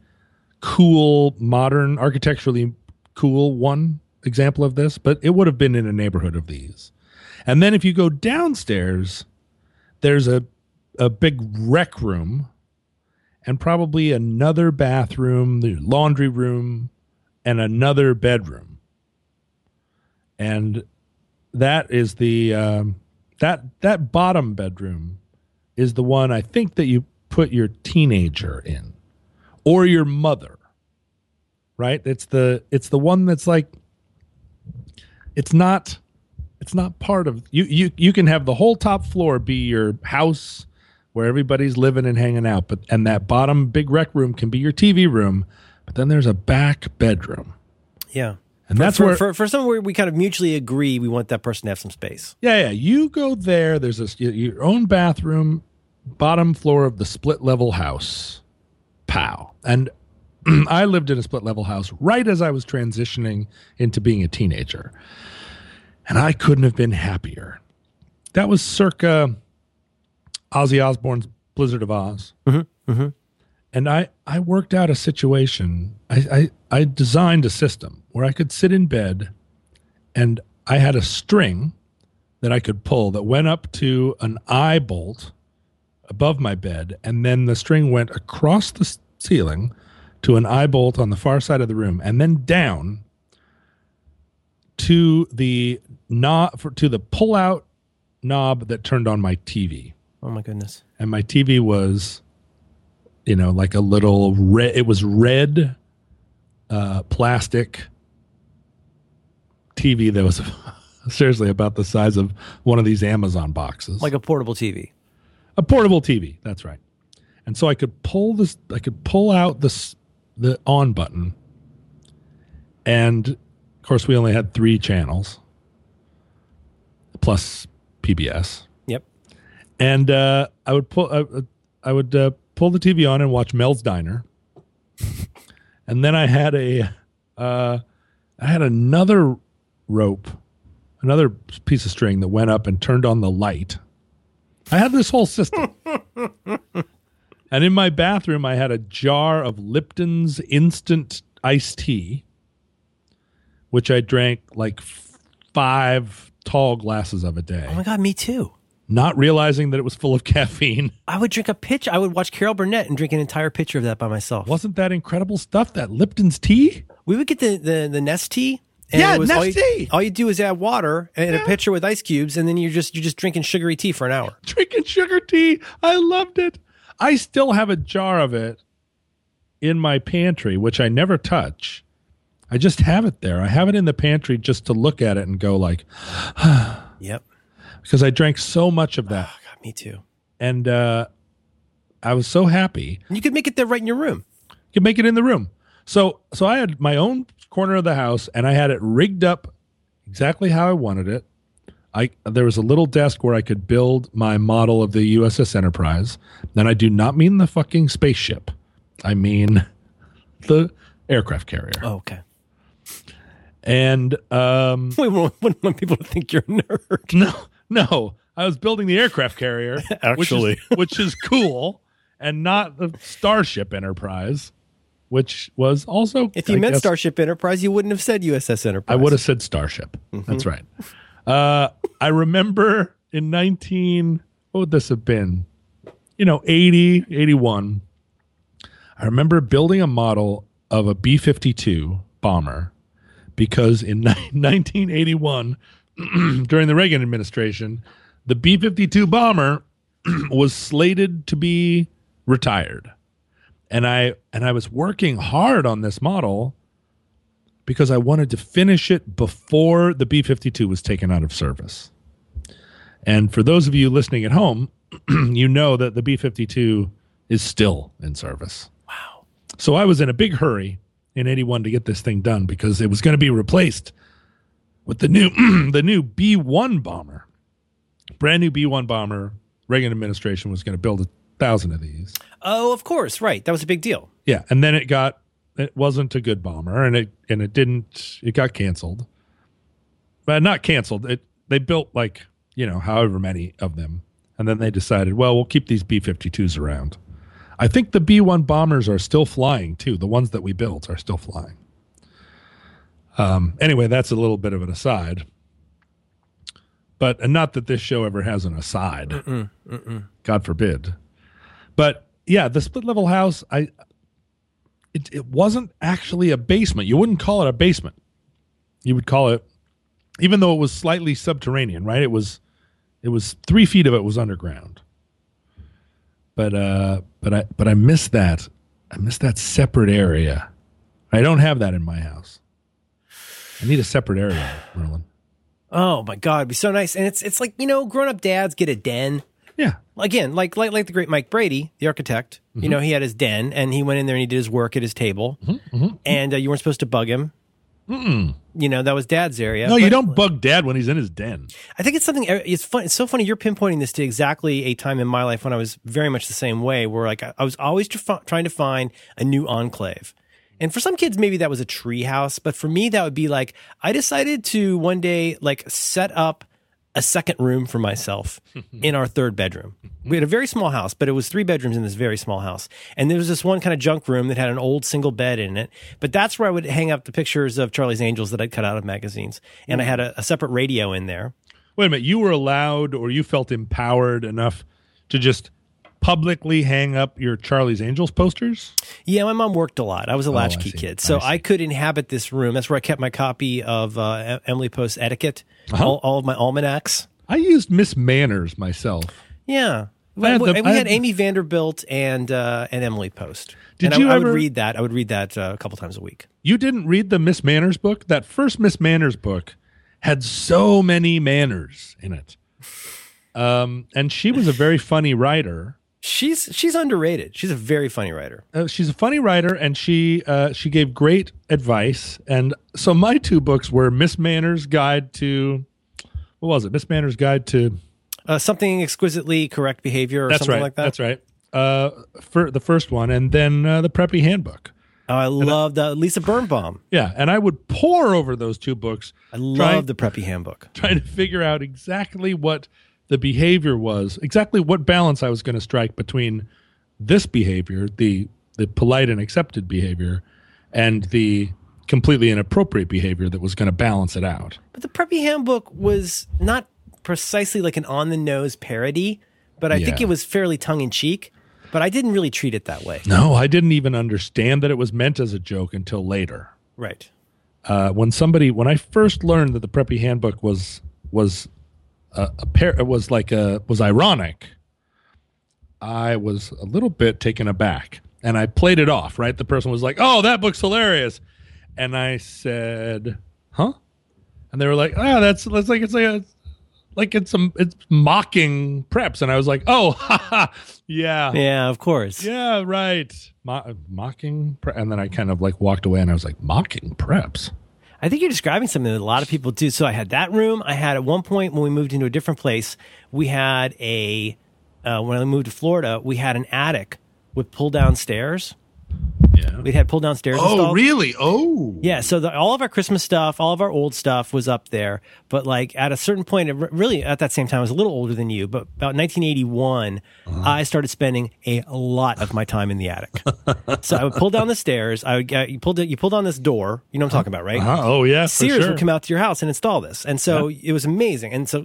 cool, modern, architecturally cool one example of this, but it would have been in a neighborhood of these. And then if you go downstairs, there's a a big rec room and probably another bathroom, the laundry room, and another bedroom. And that is the um, that that bottom bedroom is the one I think that you put your teenager in or your mother. Right? It's the it's the one that's like it's not it's not part of you you you can have the whole top floor be your house where everybody's living and hanging out but and that bottom big rec room can be your TV room but then there's a back bedroom Yeah. And For- that's for, where for for somewhere we kind of mutually agree we want that person to have some space. Yeah, yeah. You go there. There's a, your own bathroom, bottom floor of the split level house. Pow. And I lived in a split level house right as I was transitioning into being a teenager. And I couldn't have been happier. That was circa Ozzy Osbourne's Blizzard of Ozz. Mm-hmm, mm-hmm. And I, I worked out a situation. I, I, I designed a system where I could sit in bed and I had a string that I could pull that went up to an eye bolt above my bed, and then the string went across the ceiling to an eye bolt on the far side of the room, and then down to the knob for, to the pull out knob that turned on my TV. Oh my goodness. And my TV was, you know, like a little red. It was red, uh, plastic TV that was seriously about the size of one of these Amazon boxes, Like a portable TV. a portable TV. That's right. And so I could pull this. I could pull out this the on button, and of course we only had three channels plus PBS. Yep. And uh, I would pull. I, I would uh, pull the TV on and watch Mel's Diner, and then I had a. Uh, I had another rope, another piece of string that went up and turned on the light. I had this whole system. and in my bathroom, I had a jar of Lipton's instant iced tea, which I drank like five tall glasses of a day. Oh my god, me too. not realizing that it was full of caffeine. I would drink a pitch. I would watch Carol Burnett and drink an entire pitcher of that by myself. Wasn't that incredible stuff? That Lipton's tea? We would get the the, the Nestea. And Yeah, was all you. All you do is add water and a pitcher with ice cubes, and then you're just you're just drinking sugary tea for an hour. Drinking sugar tea. I loved it. I still have a jar of it in my pantry, which I never touch. I just have it there. I have it in the pantry just to look at it and go like, Yep. because I drank so much of that. God, me too. And uh, I was so happy. You could make it there right in your room. You could make it in the room. So so I had my own corner of the house and I had it rigged up exactly how I wanted it. I there was a little desk where I could build my model of the USS Enterprise. And I do not mean the fucking spaceship. I mean the aircraft carrier. Oh, okay. And um We wouldn't wouldn't want people to think you're a nerd. no no, I was building the aircraft carrier Actually. which is, which is cool and not the Starship Enterprise, which was also If you I meant guess- Starship Enterprise, you wouldn't have said USS Enterprise. I would have said Starship. That's right. Uh, I remember in 19, what would this have been? You know, 80, 81. I remember building a model of a B 52 bomber because in 1981, during the Reagan administration, the B 52 bomber was slated to be retired. And I and I was working hard on this model because I wanted to finish it before the B 52 was taken out of service. And for those of you listening at home, you know that the B 52 is still in service. Wow. So I was in a big hurry in 81 to get this thing done because it was going to be replaced with the new the new B1 bomber. Brand new B1 bomber. Reagan administration was going to build a thousand of these. Oh, of course. Right. That was a big deal. Yeah, and then it got it wasn't a good bomber, and it and it didn't it got canceled, but not canceled. It they built like you know however many of them, and then they decided, well, we'll keep these B 52s around. I think the B 1 bombers are still flying too. The ones that we built are still flying. Um, anyway, that's a little bit of an aside. But and not that this show ever has an aside. God forbid. But yeah, the split level house, I it, it wasn't actually a basement. You wouldn't call it a basement. You would call it, even though it was slightly subterranean, right? It was, it was three feet of it was underground. But uh, but I but I miss that. I miss that separate area. I don't have that in my house. I need a separate area, Merlin. Oh my God, it'd be so nice. And it's it's like you know, grown up dads get a den. Yeah, Again, like like like the great Mike Brady, the architect. Mm-hmm. You know, he had his den, and he went in there and he did his work at his table, Mm-hmm. and uh, you weren't supposed to bug him. You know, that was Dad's area. no, you don't bug Dad when he's in his den. I think it's something. It's fun. It's so funny. You're pinpointing this to exactly a time in my life when I was very much the same way, where like I, I was always tr- trying to find a new enclave. And for some kids, maybe that was a tree house, but for me, that would be like I decided to one day like set up a second room for myself in our third bedroom. We had a very small house, but it was three bedrooms in this very small house. And there was this one kind of junk room that had an old single bed in it. But that's where I would hang up the pictures of Charlie's Angels that I'd cut out of magazines. And I had a, a separate radio in there. Wait a minute. You were allowed or you felt empowered enough to just publicly hang up your Charlie's Angels posters? Yeah, my mom worked a lot. I was a latchkey see. kid, so I. I, could inhabit this room. That's where I kept my copy of uh, Emily Post Etiquette, Uh-huh. all, all of my almanacs. I used Miss Manners myself. Yeah, we, had the- we had had- Amy Vanderbilt and uh, and Emily Post. Did and you I, I ever- would read that. I would read that uh, a couple times a week. You didn't read the Miss Manners book? That first Miss Manners book had so many manners in it. Um, and she was a very funny writer. She's she's underrated. She's a very funny writer. Uh, she's a funny writer, and she uh, she gave great advice. And so my two books were Miss Manners' Guide to what was it? Miss Manners' Guide to Uh, something exquisitely correct behavior or that's something right. like that. That's right. Uh, for the first one, and then uh, the Preppy Handbook. Oh, I love the Lisa Birnbach. Yeah, and I would pour over those two books, I love trying, the Preppy Handbook. trying to figure out exactly what the behavior was, exactly what balance I was going to strike between this behavior, the the polite and accepted behavior, and the completely inappropriate behavior that was going to balance it out. But the Preppy Handbook was not precisely like an on the nose parody, but I think it was fairly tongue in cheek. But I didn't really treat it that way. No, I didn't even understand that it was meant as a joke until later. Right. Uh, when somebody, when I first learned that the Preppy Handbook was was a, a pair, it was like a was ironic. I was a little bit taken aback, and I played it off. Right, the person was like, "Oh, that book's hilarious," and I said, "Huh?" And they were like, "Ah, that's that's like it's like a like it's some it's mocking preps," and I was like, "Oh, haha, yeah, Yeah, of course. yeah, right. Mo- mocking, pre-. and then I kind of like walked away, and I was like, "Mocking preps." I think you're describing something that a lot of people do. So I had that room. I had at one point when we moved into a different place, we had a uh, when I moved to Florida, we had an attic with pull down stairs. Yeah. We had pull down stairs. Oh, installed. really? Oh, Yeah, so the, all of our Christmas stuff, all of our old stuff was up there. But like at a certain point, really at that same time, I was a little older than you. But about 1981, I started spending a lot of my time in the attic. so I would pull down the stairs. I would get, you pulled it, you pulled on this door. You know what I'm talking about, right? Uh-huh. Oh yeah, for Sears sure. would come out to your house and install this. And so it was amazing. And so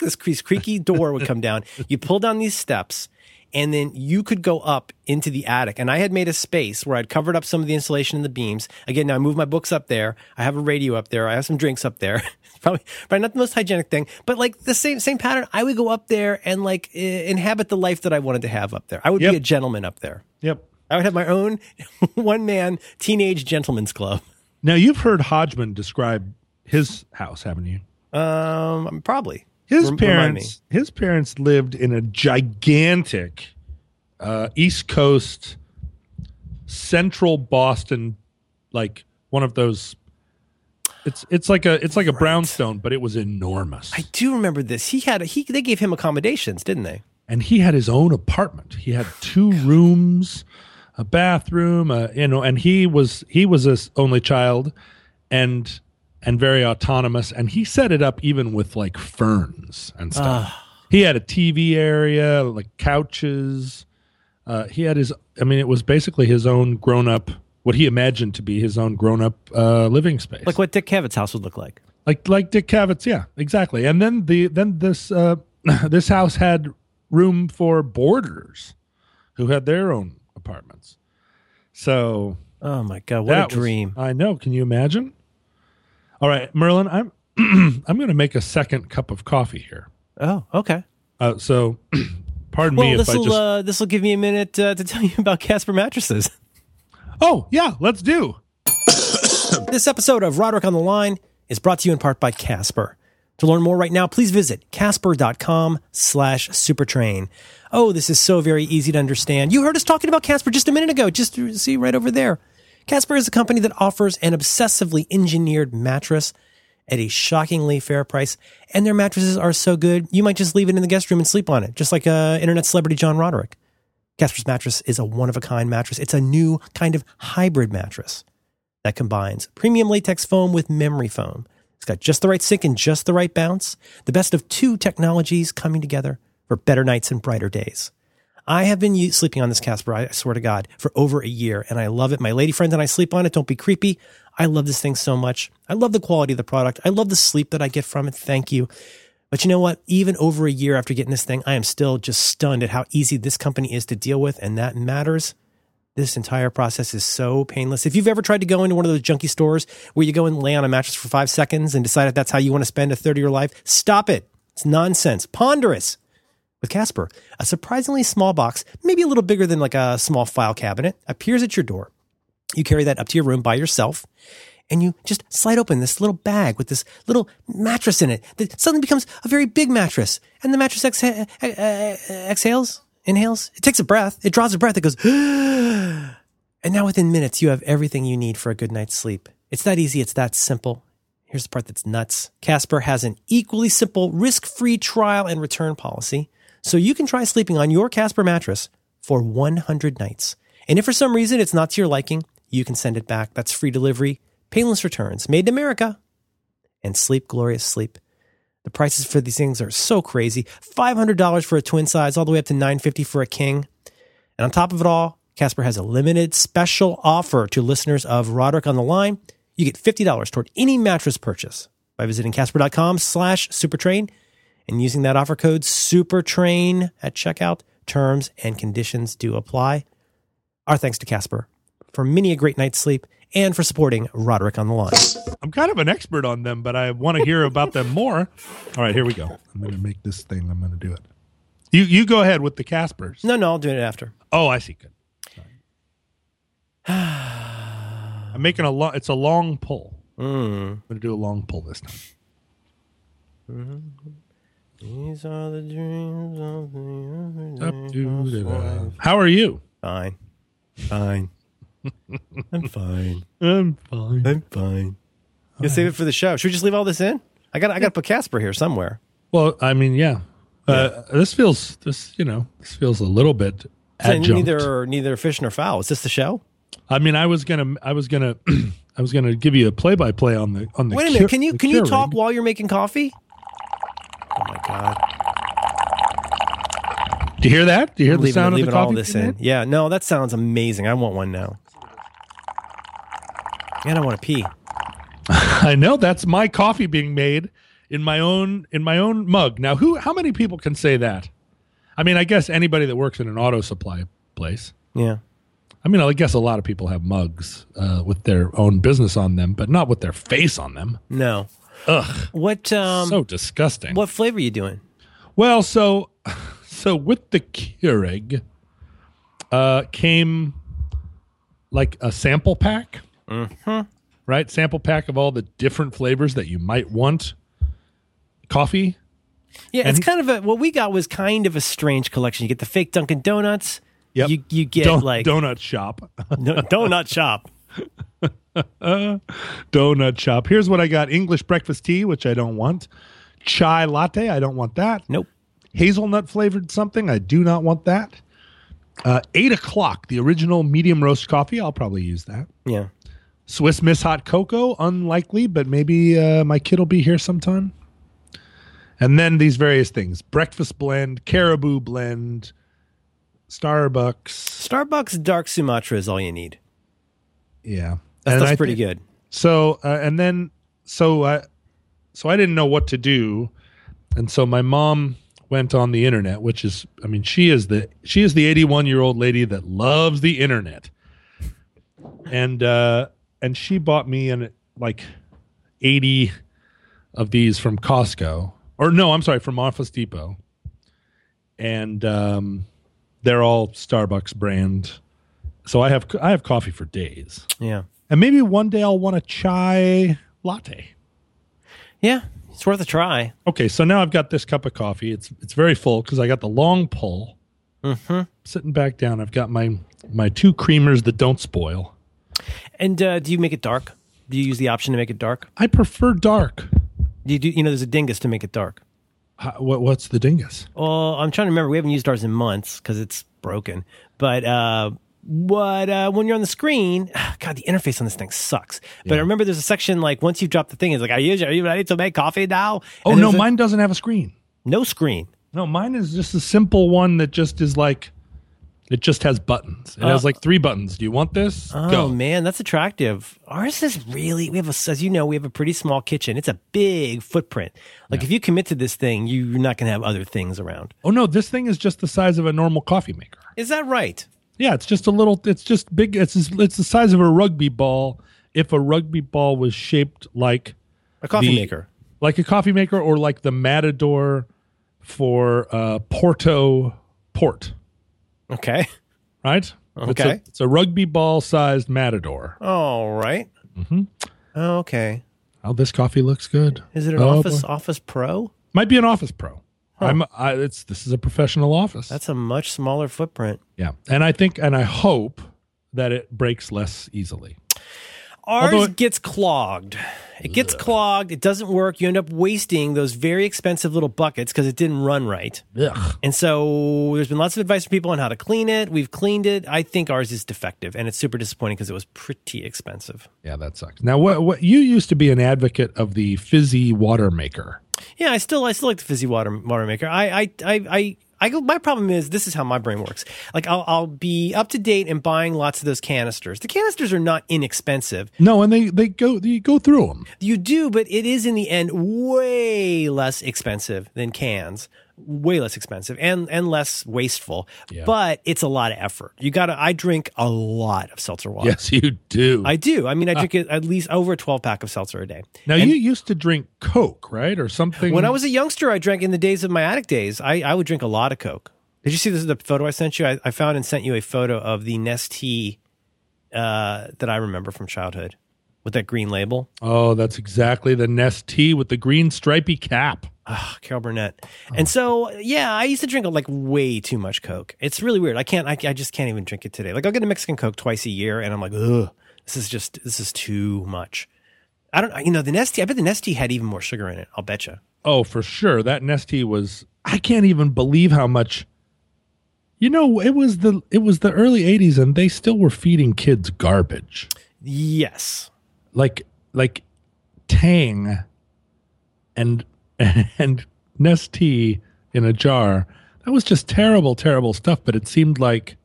this creaky door would come down. You pull down these steps and then you could go up into the attic. And I had made a space where I'd covered up some of the insulation in the beams. Again, now I moved my books up there. I have a radio up there. I have some drinks up there. probably, probably not the most hygienic thing, but like the same, same pattern. I would go up there and like eh, inhabit the life that I wanted to have up there. I would Yep. be a gentleman up there. Yep. I would have my own one man teenage gentleman's club. Now you've heard Hodgman describe his house, haven't you? Um, probably. His parents, his parents lived in a gigantic uh, East Coast, central Boston, like one of those. It's it's like a it's like a brownstone, but it was enormous. I do remember this. He had he they gave him accommodations, didn't they? and he had his own apartment. He had two rooms, a bathroom, uh, you know, and he was he was his only child, and and very autonomous. And he set it up even with like ferns and stuff. he had a TV area, like couches. Uh, he had his. I mean, it was basically his own grown up. What he imagined to be his own grown up uh, living space, Like what Dick Cavett's house would look like. like like Dick Cavett's, yeah, exactly. And then the then this uh, this house had room for boarders who had their own apartments. So Oh my god, what a was- dream! I know. Can you imagine? All right, Merlin, I'm I'm going to make a second cup of coffee here. oh, okay. Uh, so, pardon Well, me if I just. uh, this will give me a minute uh, to tell you about Casper mattresses. oh yeah, let's do. This episode of Roderick on the Line is brought to you in part by Casper. To learn more right now, please visit casper.com slash supertrain. Oh, this is so very easy to understand. You heard us talking about Casper just a minute ago. Just see right over there. Casper is a company that offers an obsessively engineered mattress at a shockingly fair price. And their mattresses are so good, you might just leave it in the guest room and sleep on it, just like uh, internet celebrity John Roderick. Casper's mattress is a one of a kind mattress. It's a new kind of hybrid mattress that combines premium latex foam with memory foam. It's got just the right sink and just the right bounce. The best of two technologies coming together for better nights and brighter days. I have been sleeping on this Casper, I swear to God, for over a year, and I love it. My lady friend and I sleep on it. Don't be creepy. I love this thing so much. I love the quality of the product. I love the sleep that I get from it. Thank you. But you know what? Even over a year after getting this thing, I am still just stunned at how easy this company is to deal with, and that matters. This entire process is so painless. If you've ever tried to go into one of those junky stores where you go and lay on a mattress for five seconds and decide if that's how you want to spend a third of your life, stop it. It's nonsense. Ponderous. With Casper, a surprisingly small box, maybe a little bigger than like a small file cabinet, appears at your door. You carry that up to your room by yourself and you just slide open this little bag with this little mattress in it that suddenly becomes a very big mattress. And the mattress exha- exhales, inhales, it takes a breath, it draws a breath, it goes, and now within minutes, you have everything you need for a good night's sleep. It's that easy, it's that simple. Here's the part that's nuts. Casper has an equally simple risk-free trial and return policy, so you can try sleeping on your Casper mattress for 100 nights. And if for some reason it's not to your liking, you can send it back. That's free delivery, painless returns, made in America, and sleep glorious sleep. The prices for these things are so crazy. $500 for a twin size, all the way up to $950 for a king. And on top of it all, Casper has a limited special offer to listeners of Roderick on the Line. You get $50 toward any mattress purchase by visiting casper.com slash supertrain. And using that offer code SUPERTRAIN at checkout. Terms and conditions do apply. Our thanks to Casper for many a great night's sleep and for supporting Roderick on the Line. I'm kind of an expert on them, but I want to hear about them more. All right, here we go. I'm going to make this thing. I'm going to do it. You you go ahead with the Caspers. No, no, I'll do it after. Oh, I see. Good. I'm making a long. It's a long pull. Mm. I'm going to do a long pull this time. These are the dreams of the Up to the- How are you? Fine. Fine. I'm fine. I'm fine. I'm fine. You save it for the show. Should we just leave all this in? I got I got to put Casper here somewhere. Well, I mean, yeah. Uh, this feels this you know this feels a little bit So adjunct. neither neither fish nor fowl. Is this the show? I mean, I was gonna I was gonna I was gonna give you a play by play on the on the. Wait a minute. Can you can you talk while you're making coffee? Oh my god! Do you hear that? Do you hear the leaving sound of leaving the coffee? all this being in. Yeah. No, that sounds amazing. I want one now. And I want to pee. I know that's my coffee being made in my own in my own mug. Now, who? How many people can say that? I mean, I guess anybody that works in an auto supply place. Yeah. I mean, I guess a lot of people have mugs uh, with their own business on them, but not with their face on them. No. Ugh, What um so disgusting. what flavor are you doing? Well, so so with the Keurig uh, came like a sample pack, Mm-hmm. right? Sample pack of all the different flavors that you might want. Coffee, Yeah, And it's he- kind of a what we got was kind of a strange collection. You get the fake Dunkin' Donuts. Yep. You you get Don- like donut shop, no, donut shop. donut shop. Here's what I got: English breakfast tea, which I don't want. Chai latte, I don't want that. Nope. Hazelnut flavored something, I do not want that. Uh, eight o'clock, the original medium roast coffee. I'll probably use that. Yeah. Swiss Miss Hot Cocoa, unlikely, but maybe uh, my kid will be here sometime. And then these various things breakfast blend, caribou blend, Starbucks. Starbucks dark Sumatra is all you need. Yeah. That And stuff's pretty thi- good. So, uh, and then, so, uh, so I didn't know what to do. And so my mom went on the internet, which is, I mean, she is the, she is the 81 year old lady that loves the internet. And, uh, and she bought me an like 80 of these from Costco or no, I'm sorry, from Office Depot. And, um, they're all Starbucks brand. So I have, I have coffee for days. Yeah. And maybe one day I'll want a chai latte. Yeah. It's worth a try. Okay, so now I've got this cup of coffee. It's it's very full because I got the long pull. Mm-hmm. Sitting back down, I've got my my two creamers that don't spoil. And uh, do you make it dark? Do you use the option to make it dark? I prefer dark. You do you know there's a dingus to make it dark? How, what, what's the dingus? Well, I'm trying to remember. We haven't used ours in months because it's broken. But uh, what uh, when you're on the screen, God, the interface on this thing sucks. But I remember there's a section like once you drop the thing, it's like, are you, are you ready to make coffee now? Oh And no, there's a- mine doesn't have a screen. no screen. No, mine is just a simple one that just is like it just has buttons. It has Uh, like three buttons. Do you want this? Oh Go. man, that's attractive. Ours is really we have a as you know we have a pretty small kitchen. It's a big footprint. Like if you commit to this thing, you're not going to have other things around. Oh no, this thing is just the size of a normal coffee maker. Is that right? Yeah, it's just a little. It's just big. It's it's the size of a rugby ball. If a rugby ball was shaped like A coffee The- maker. like a coffee maker, or like the Matador for uh, Porto Port, Okay. right? It's Okay. a, it's a rugby ball sized Matador. All right. Mhm. Okay. Oh, this coffee looks good. Is it an Oh, Office boy. Office Pro? Might be an Office Pro. I'm. I, it's this is a professional office. That's a much smaller footprint. yeah, and I think and I hope that it breaks less easily. Ours Although it- gets clogged. It gets clogged. It doesn't work. You end up wasting those very expensive little buckets because it didn't run right. Ugh. And so there's been lots of advice from people on how to clean it. We've cleaned it. I think ours is defective, and it's super disappointing because it was pretty expensive. Yeah, that sucks. Now, what what you used to be an advocate of the fizzy water maker. Yeah, I still I still like the fizzy water water maker. I I I I, I go. My problem is this is how my brain works. Like I'll I'll be up to date and buying lots of those canisters. The canisters are not inexpensive. No, and they they go you go through them. You do, but it is in the end way less expensive than cans. Way less expensive and and less wasteful. Yeah. But it's a lot of effort. You got to. I drink a lot of seltzer water. Yes, you do. I do. I mean, I drink at least over a twelve pack of seltzer a day. now you used to drink Coke, right, or something? When I was a youngster, I drank in the days of my addict days. I, I would drink a lot of Coke. Did you see this? Is the photo I sent you. I, I found and sent you a photo of the Nestea uh, that I remember from childhood with that green label. oh, that's exactly the Nestea with the green stripy cap. Ah, Carol Burnett. And so, yeah, I used to drink like way too much Coke. It's really weird. I can't. I, I just can't even drink it today. Like I'll get a Mexican Coke twice a year, and I'm like, ugh, this is just this is too much. I don't. You know, the Nestea. I bet the Nestea had even more sugar in it. I'll bet you. Oh, for sure. That Nestea was I can't even believe how much You know, it was the it was the early 80s and they still were feeding kids garbage. Yes. Like like Tang and and Nestea in a jar. That was just terrible terrible stuff, but it seemed like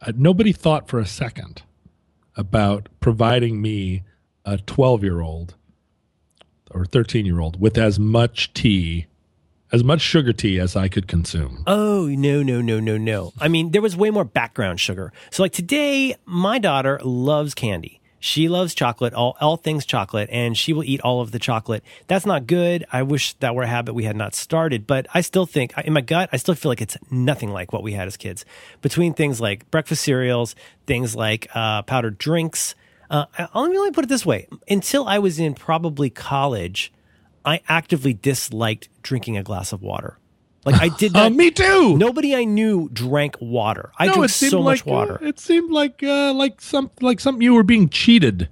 uh, nobody thought for a second about providing me a 12-year-old or 13-year-old with as much tea as much sugar tea as I could consume. Oh, no, no, no, no, no. I mean, there was way more background sugar. So, like today, my daughter loves candy. She loves chocolate, all, all things chocolate, and she will eat all of the chocolate. That's not good. I wish that were a habit we had not started, but I still think, in my gut, I still feel like it's nothing like what we had as kids. Between things like breakfast cereals, things like uh, powdered drinks. Uh, let me put it this way: until I was in probably college, I actively disliked drinking a glass of water. Like I did Uh, not. me too. Nobody I knew drank water. I No, seemed so like much water. uh, it seemed like uh, like some like something you were being cheated.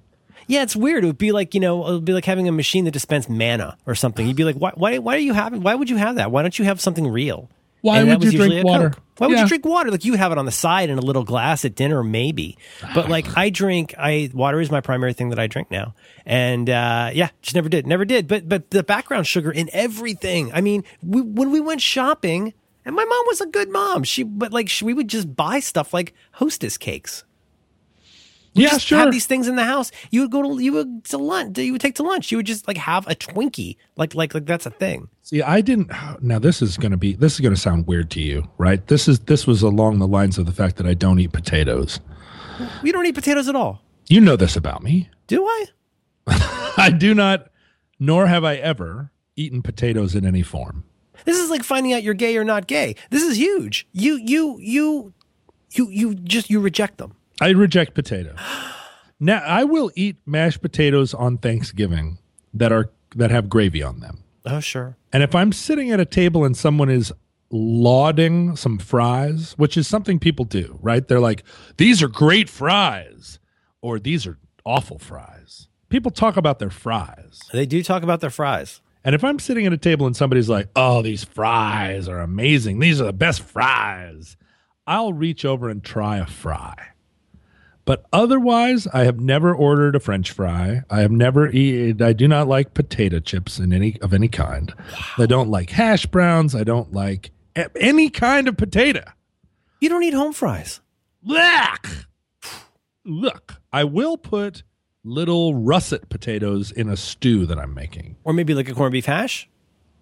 yeah, it's weird. It would be like you know, it would be like having a machine that dispensed manna or something. You'd be like, why? Why, why are you having? Why would you have that? Why don't you have something real? Why And would you drink water? Coke. Why would Yeah. you drink water? Like you have it on the side in a little glass at dinner, maybe. But like I drink, I water is my primary thing that I drink now, and uh, yeah, just never did, never did. But but the background sugar in everything. I mean, we, when we went shopping, and my mom was a good mom. She but like she, we would just buy stuff like Hostess cakes. Yeah, just sure. have these things in the house. You would go to you would to lunch. You would take to lunch. You would just like have a Twinkie. Like like like that's a thing. See, I didn't. Now this is going to be this is going to sound weird to you, right? This is this was along the lines of the fact that I don't eat potatoes. We don't eat potatoes at all. You know this about me. Do I? I do not, nor have I ever eaten potatoes in any form. This is like finding out you're gay or not gay. This is huge. You you you you you just you reject them. I reject potatoes. Now I will eat mashed potatoes on Thanksgiving that are that have gravy on them. Oh sure. And if I'm sitting at a table and someone is lauding some fries, which is something people do, right? They're like, these are great fries, or these are awful fries. People talk about their fries. They do talk about their fries. And if I'm sitting at a table and somebody's like, oh, these fries are amazing, these are the best fries, I'll reach over and try a fry. But otherwise, I have never ordered a French fry. I have never eaten. I do not like potato chips in any of any kind. I don't like hash browns. I don't like any kind of potato. You don't eat home fries. Look, look. I will put little russet potatoes in a stew that I'm making. Or maybe like a corned beef hash.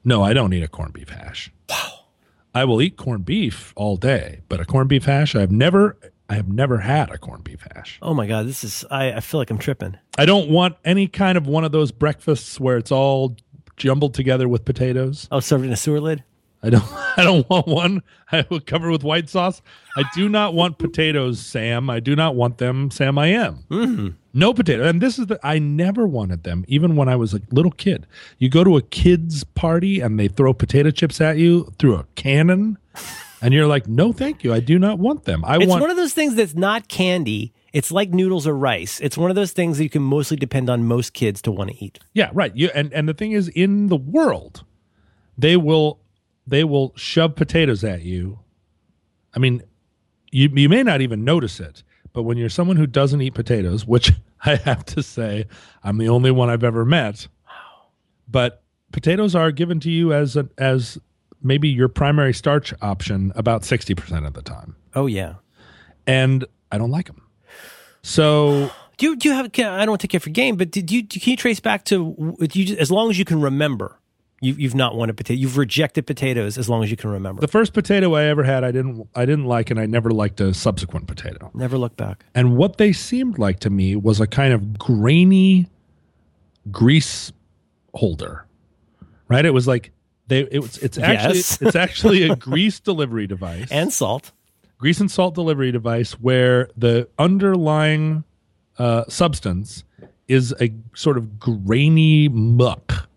No, I don't eat a corned beef hash. Wow. I will eat corned beef all day, but a corned beef hash, I've never, I have never had a corned beef hash. Oh my god, this is I, I feel like I'm tripping. I don't want any kind of one of those breakfasts where it's all jumbled together with potatoes. Oh, served in a sewer lid? I don't, I don't want one I will cover with white sauce. I do not want potatoes, Sam. I do not want them, Sam. I am. Mm-hmm. No potato. And this is the I never wanted them, even when I was a little kid. You go to a kid's party and they throw potato chips at you through a cannon, and you're like, no, thank you. I do not want them. I It's want one of those things that's not candy. It's like noodles or rice. It's one of those things that you can mostly depend on most kids to want to eat. Yeah, right. You and, and the thing is in the world, they will they will shove potatoes at you. I mean, you you may not even notice it, but when you're someone who doesn't eat potatoes, which I have to say, I'm the only one I've ever met. But potatoes are given to you as a, as maybe your primary starch option about 60% of the time. Oh yeah. And I don't like them. So Do you do you have? can- I don't want to take it for game, but did you can you trace back to you, as long as you can remember? You, you've not wanted potato. You've rejected potatoes as long as you can remember. the first potato I ever had, I didn't, I didn't like, and I never liked a subsequent potato. Never look back. And what they seemed like to me was a kind of grainy grease holder, right? It was like they, it was, it's actually, Yes. it's actually a grease delivery device. And salt. grease and salt delivery device where the underlying uh, substance is a sort of grainy muck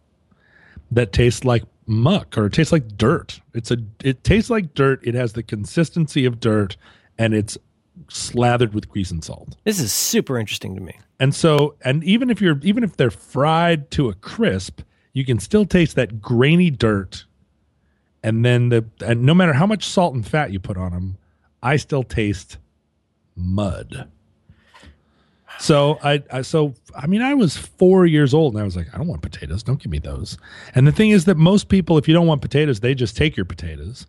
that tastes like muck or tastes like dirt. It's a it tastes like dirt. It has the consistency of dirt and it's slathered with grease and salt. This is super interesting to me. And so and even if you're even if they're fried to a crisp, you can still taste that grainy dirt. And then the and no matter how much salt and fat you put on them, I still taste mud. So I, I so I mean I was 4 years old and I was like I don't want potatoes, don't give me those. And the thing is that most people if you don't want potatoes, they just take your potatoes.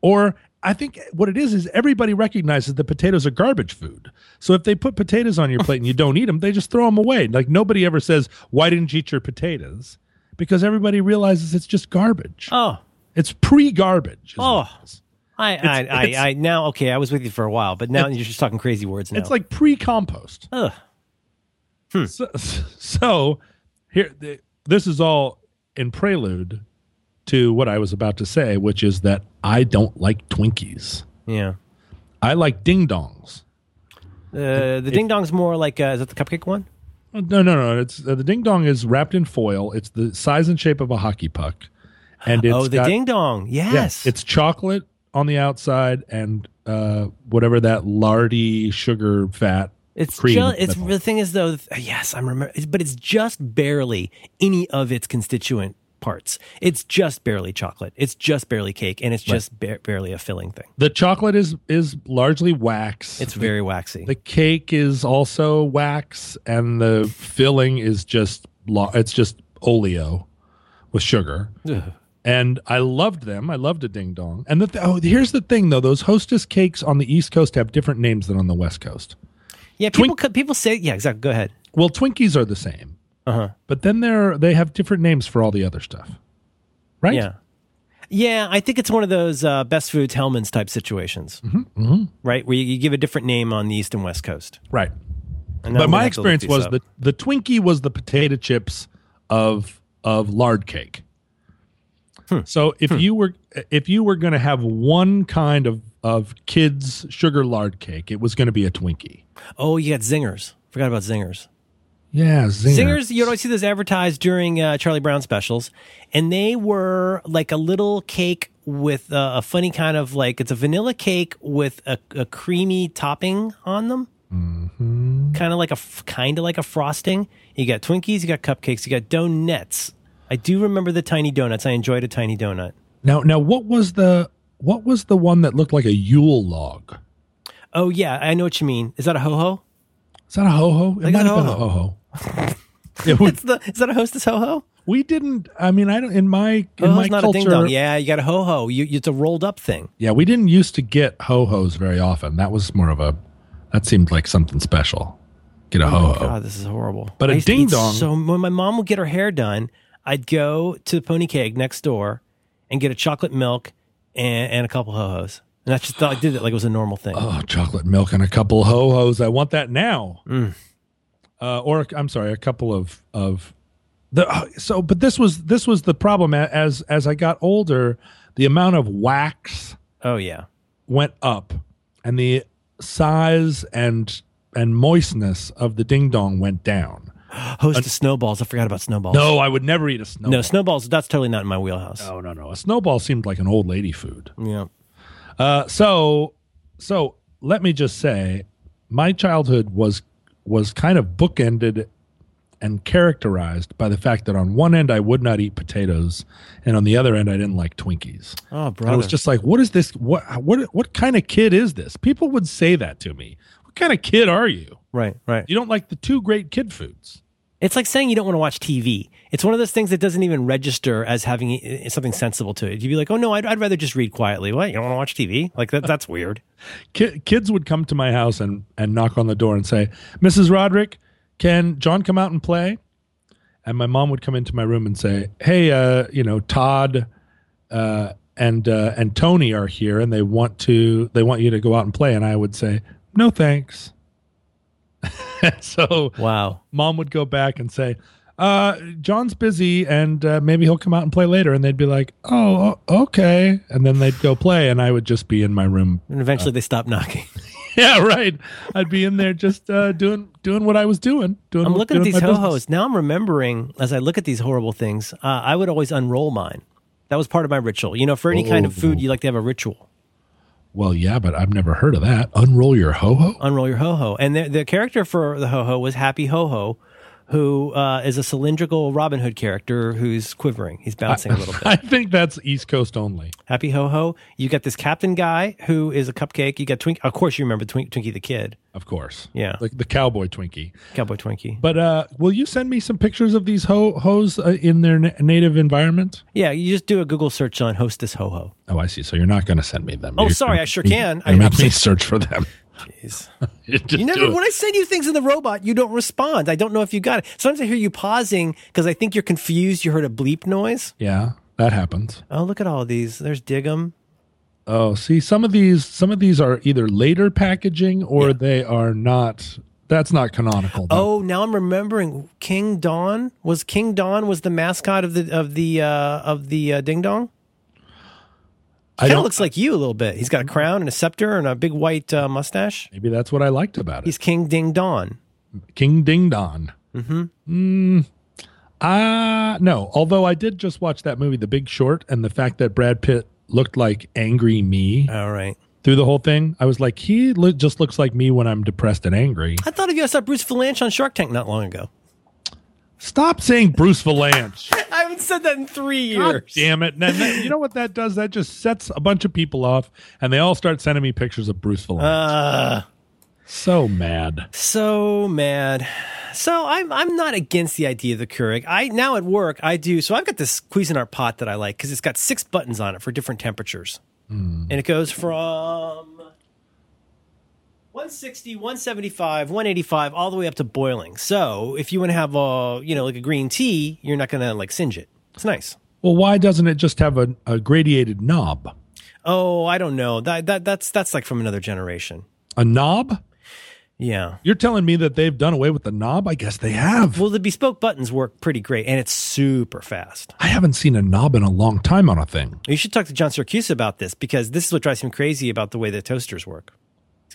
Or I think what it is is everybody recognizes that potatoes are garbage food. So if they put potatoes on your plate and you don't eat them, they just throw them away. Like nobody ever says, "Why didn't you eat your potatoes?" Because everybody realizes it's just garbage. Oh, It's pre-garbage. Oh. it. I, I, it's- I, I, now, okay, I was with you for a while, but now you're just talking crazy words now. It's like pre-compost. Ugh. So, so here, this is all in prelude to what I was about to say, which is that I don't like Twinkies. yeah. I like ding dongs. Uh, the ding dong's more like, uh, is that the cupcake one? Oh, No, no, no. It's uh, the ding dong is wrapped in foil. It's the size and shape of a hockey puck, and it's oh, the got- ding dong. yeah, Yes. it's chocolate on the outside and uh, whatever that lardy sugar fat. It's cream just, it's the thing is though. Yes, I'm remember, but it's just barely any of its constituent parts. It's just barely chocolate. It's just barely cake, and it's just ba- barely a filling thing. The chocolate is is largely wax. It's very waxy. the cake is also wax, and the filling is just it's just oleo with sugar. Ugh. and I loved them. I loved a ding dong. And the th- oh, here's the thing though: those Hostess cakes on the East Coast have different names than on the West Coast. yeah, people co- people say yeah, exactly. Go ahead. Well, Twinkies are the same, Uh huh. but then they're they have different names for all the other stuff, right? Yeah. Yeah, I think it's one of those uh, best foods Hellmann's type situations, Mm-hmm. right? Where you, you give a different name on the East and West Coast. right. And But my have to look experience was up. that the Twinkie was the potato chips of of lard cake. Hmm. So if you were if you were going to have one kind of of kids sugar lard cake, it was going to be a Twinkie. oh, you got zingers. Forgot about zingers. Yeah, zinger. Zingers, you'd always see those advertised during uh, Charlie Brown specials, and they were like a little cake with uh, a funny kind of like it's a vanilla cake with a, a creamy topping on them, mm-hmm. kind of like a kind of like a frosting. You got Twinkies, you got cupcakes, you got donuts. I do remember the tiny donuts. I enjoyed a tiny donut. Now, now, what was the what was the one that looked like a Yule log? Oh yeah, I know what you mean. Is that a ho ho? Is that a ho ho? It might a have been a ho ho-ho. ho. It's the is that a hostess ho ho? we didn't. I mean, I don't. In my in Oh, my not culture, a ding dong. Yeah, you got a ho ho. You, it's a rolled up thing. yeah, we didn't used to get ho hos very often. That was more of a. That seemed like something special. Get a ho ho. Oh God, this is horrible. But I a used ding-dong- So when my mom would get her hair done, I'd go to the Pony Keg next door and get a chocolate milk and, and a couple ho hos. And I just thought I did it like it was a normal thing. Oh, chocolate milk and a couple ho hos. I want that now. Mm. Uh, or I'm sorry, a couple of of the. uh, so, but this was this was the problem as as I got older. The amount of wax Oh yeah. went up, and the size and and moistness of the ding dong went down. Hostess snowballs. I forgot about snowballs. No, I would never eat a snowball. no snowballs. That's totally not in my wheelhouse. no, no, no. A snowball seemed like an old lady food. Yeah. Uh, so, so let me just say, my childhood was was kind of bookended and characterized by the fact that on one end I would not eat potatoes, and on the other end I didn't like Twinkies. Oh And I was just like, "What is this? What what what kind of kid is this?" People would say that to me. What kind of kid are you? right. Right. You don't like the two great kid foods. It's like saying you don't want to watch TV. It's one of those things that doesn't even register as having something sensible to it. You'd be like, oh no, I'd, I'd rather just read quietly. What? You don't want to watch TV? Like that? That's weird. Kids would come to my house and, and knock on the door and say, Mrs. Roderick, can John come out and play? And my mom would come into my room and say, Hey, uh, you know, Todd uh, and uh, and Tony are here and they want to they want you to go out and play. And I would say, No thanks. so Wow. mom would go back and say, uh, John's busy and uh, maybe he'll come out and play later. And they'd be like, Oh, okay. And then they'd go play and I would just be in my room And eventually they stop knocking. yeah, right. I'd be in there just uh, doing doing what I was doing. Doing. I'm looking at these my ho business. hos. Now I'm remembering as I look at these horrible things, uh, I would always unroll mine. That was part of my ritual. You know, for any kind of food, you like to have a ritual. Well, yeah, but I've never heard of that. Unroll your ho ho. Unroll your ho ho. And the, the character for the ho ho was Happy Ho Ho, who uh, is a cylindrical Robin Hood character who's quivering. He's bouncing a little bit. I think that's East Coast only. Happy Ho Ho. You got this captain guy who is a cupcake. You got Twink. Of course, you remember Twink, Twinkie the Kid, Of course. Yeah. The, the cowboy Twinkie. Cowboy Twinkie. But uh, will you send me some pictures of these ho hos uh, in their na- native environment? Yeah, you just do a Google search on Hostess Ho Ho. Oh, I see. So you're not going to send me them. Oh, You're sorry, gonna- I sure can. You I- make me search for them. Jeez. You never. When I send you things in the robot, you don't respond. I don't know if you got it. Sometimes I hear you pausing because I think you're confused. You heard a bleep noise. yeah, that happens. Oh, look at all of these. There's Dig'em. Oh, see, some of these, some of these are either later packaging or they are not. That's not canonical. though. Oh, now I'm remembering. King Don was King Don was the mascot of the of the uh, of the uh, Ding Dong. Kind of looks like you a little bit. He's got a crown and a scepter and a big white uh, mustache. maybe that's what I liked about it. He's King Ding Dong. King Ding Dong. Mm-hmm. Ah, no. Although I did just watch that movie, The Big Short, and the fact that Brad Pitt looked like angry me All right. through the whole thing, I was like, he lo- just looks like me when I'm depressed and angry. I thought of you. I saw Bruce Vilanch on Shark Tank not long ago. Stop saying Bruce Vilanch. I haven't said that in three years. God damn it. Then- you know what that does? That just sets a bunch of people off, and they all start sending me pictures of Bruce Vilanch. Uh, so mad. so mad. So I'm I'm not against the idea of the Keurig. I now at work I do. So I've got this Cuisinart pot that I like because it's got six buttons on it for different temperatures, and it goes from 160, 175, 185, all the way up to boiling. So if you want to have a you know like a green tea, you're not gonna like singe it. It's nice. Well, why doesn't it just have a, a gradiated knob? Oh, I don't know. That that that's that's like from another generation. A knob? Yeah. You're telling me that they've done away with the knob? I guess they have. Well, the bespoke buttons work pretty great, and it's super fast. I haven't seen a knob in a long time on a thing. You should talk to John Siracusa about this because this is what drives him crazy about the way that toasters work.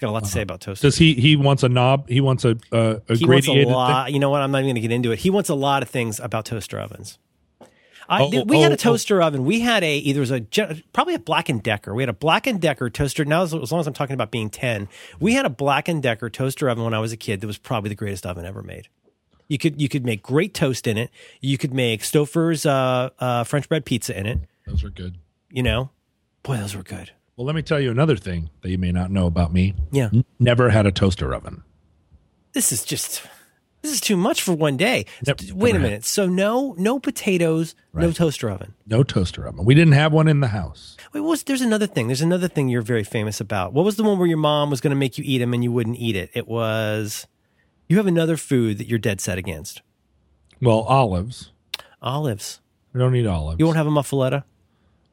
He's got a lot to say about toasters. Does he? He wants a knob. He wants a a, a he wants a gradiated lot. You know what? I'm not even going to get into it. He wants a lot of things about toaster ovens. I, Oh, we had oh, a toaster oven. We had a either was a probably a Black and Decker. We had a Black and Decker toaster. Now, as, as long as I'm talking about being ten, we had a Black and Decker toaster oven when I was a kid. That was probably the greatest oven ever made. You could you could make great toast in it. You could make Stouffer's uh, uh, French bread pizza in it. Those were good. You know, boy, those were good. Well, let me tell you another thing that you may not know about me. Yeah. Never had a toaster oven. this is just this is too much for one day. Yep, Wait a never had. minute. So no no potatoes, no toaster oven. No toaster oven. We didn't have one in the house. Wait, what was there's another thing. There's another thing you're very famous about. What was the one where your mom was going to make you eat them and you wouldn't eat it? It was you have another food that you're dead set against. Well, olives. Olives. We don't eat olives. You won't have a muffaletta?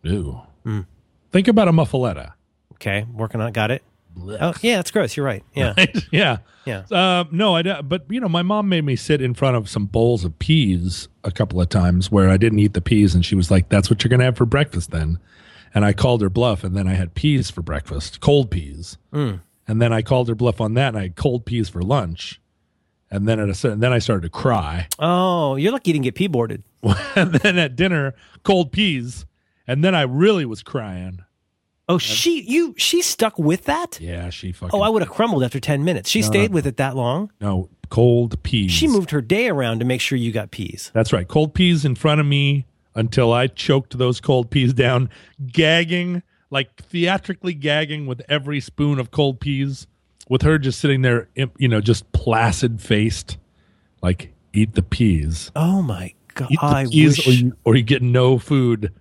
Ew. Mm. Think about a muffaletta. Okay, working on it. Got it. Oh, yeah, it's gross. You're right. Yeah. yeah. Yeah. Uh, no, I don't. But you know, my mom made me sit in front of some bowls of peas a couple of times where I didn't eat the peas, and she was like, "That's what you're going to have for breakfast then." And I called her bluff, and then I had peas for breakfast, cold peas. Mm. And then I called her bluff on that, and I had cold peas for lunch. And then at a certain, then I started to cry. Oh, you're lucky you didn't get pea boarded. and then at dinner, cold peas. And then I really was crying. Oh, she you she stuck with that? Yeah, she fucking. Oh, I would have crumbled after 10 minutes. She stayed with it that long. no cold peas. She moved her day around to make sure you got peas. That's right. Cold peas in front of me until I choked those cold peas down, gagging, like theatrically gagging with every spoon of cold peas, with her just sitting there, you know, just placid faced, like eat the peas. Oh my god! Eat the I peas, wish. or you, or you get no food.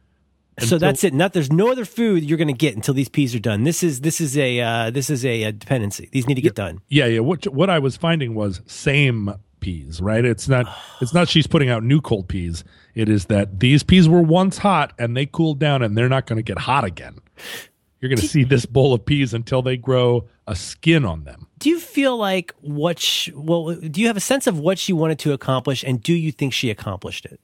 So that's it. Not there's no other food you're going to get until these peas are done. This is this is a uh, this is a, uh dependency. These need to get done. Yeah, yeah. What what I was finding was same peas, right? It's not it's not she's putting out new cold peas. It is that these peas were once hot and they cooled down and they're not going to get hot again. You're going to see this bowl of peas until they grow a skin on them. Do you feel like what? She, well, do you have a sense of what she wanted to accomplish, and do you think she accomplished it?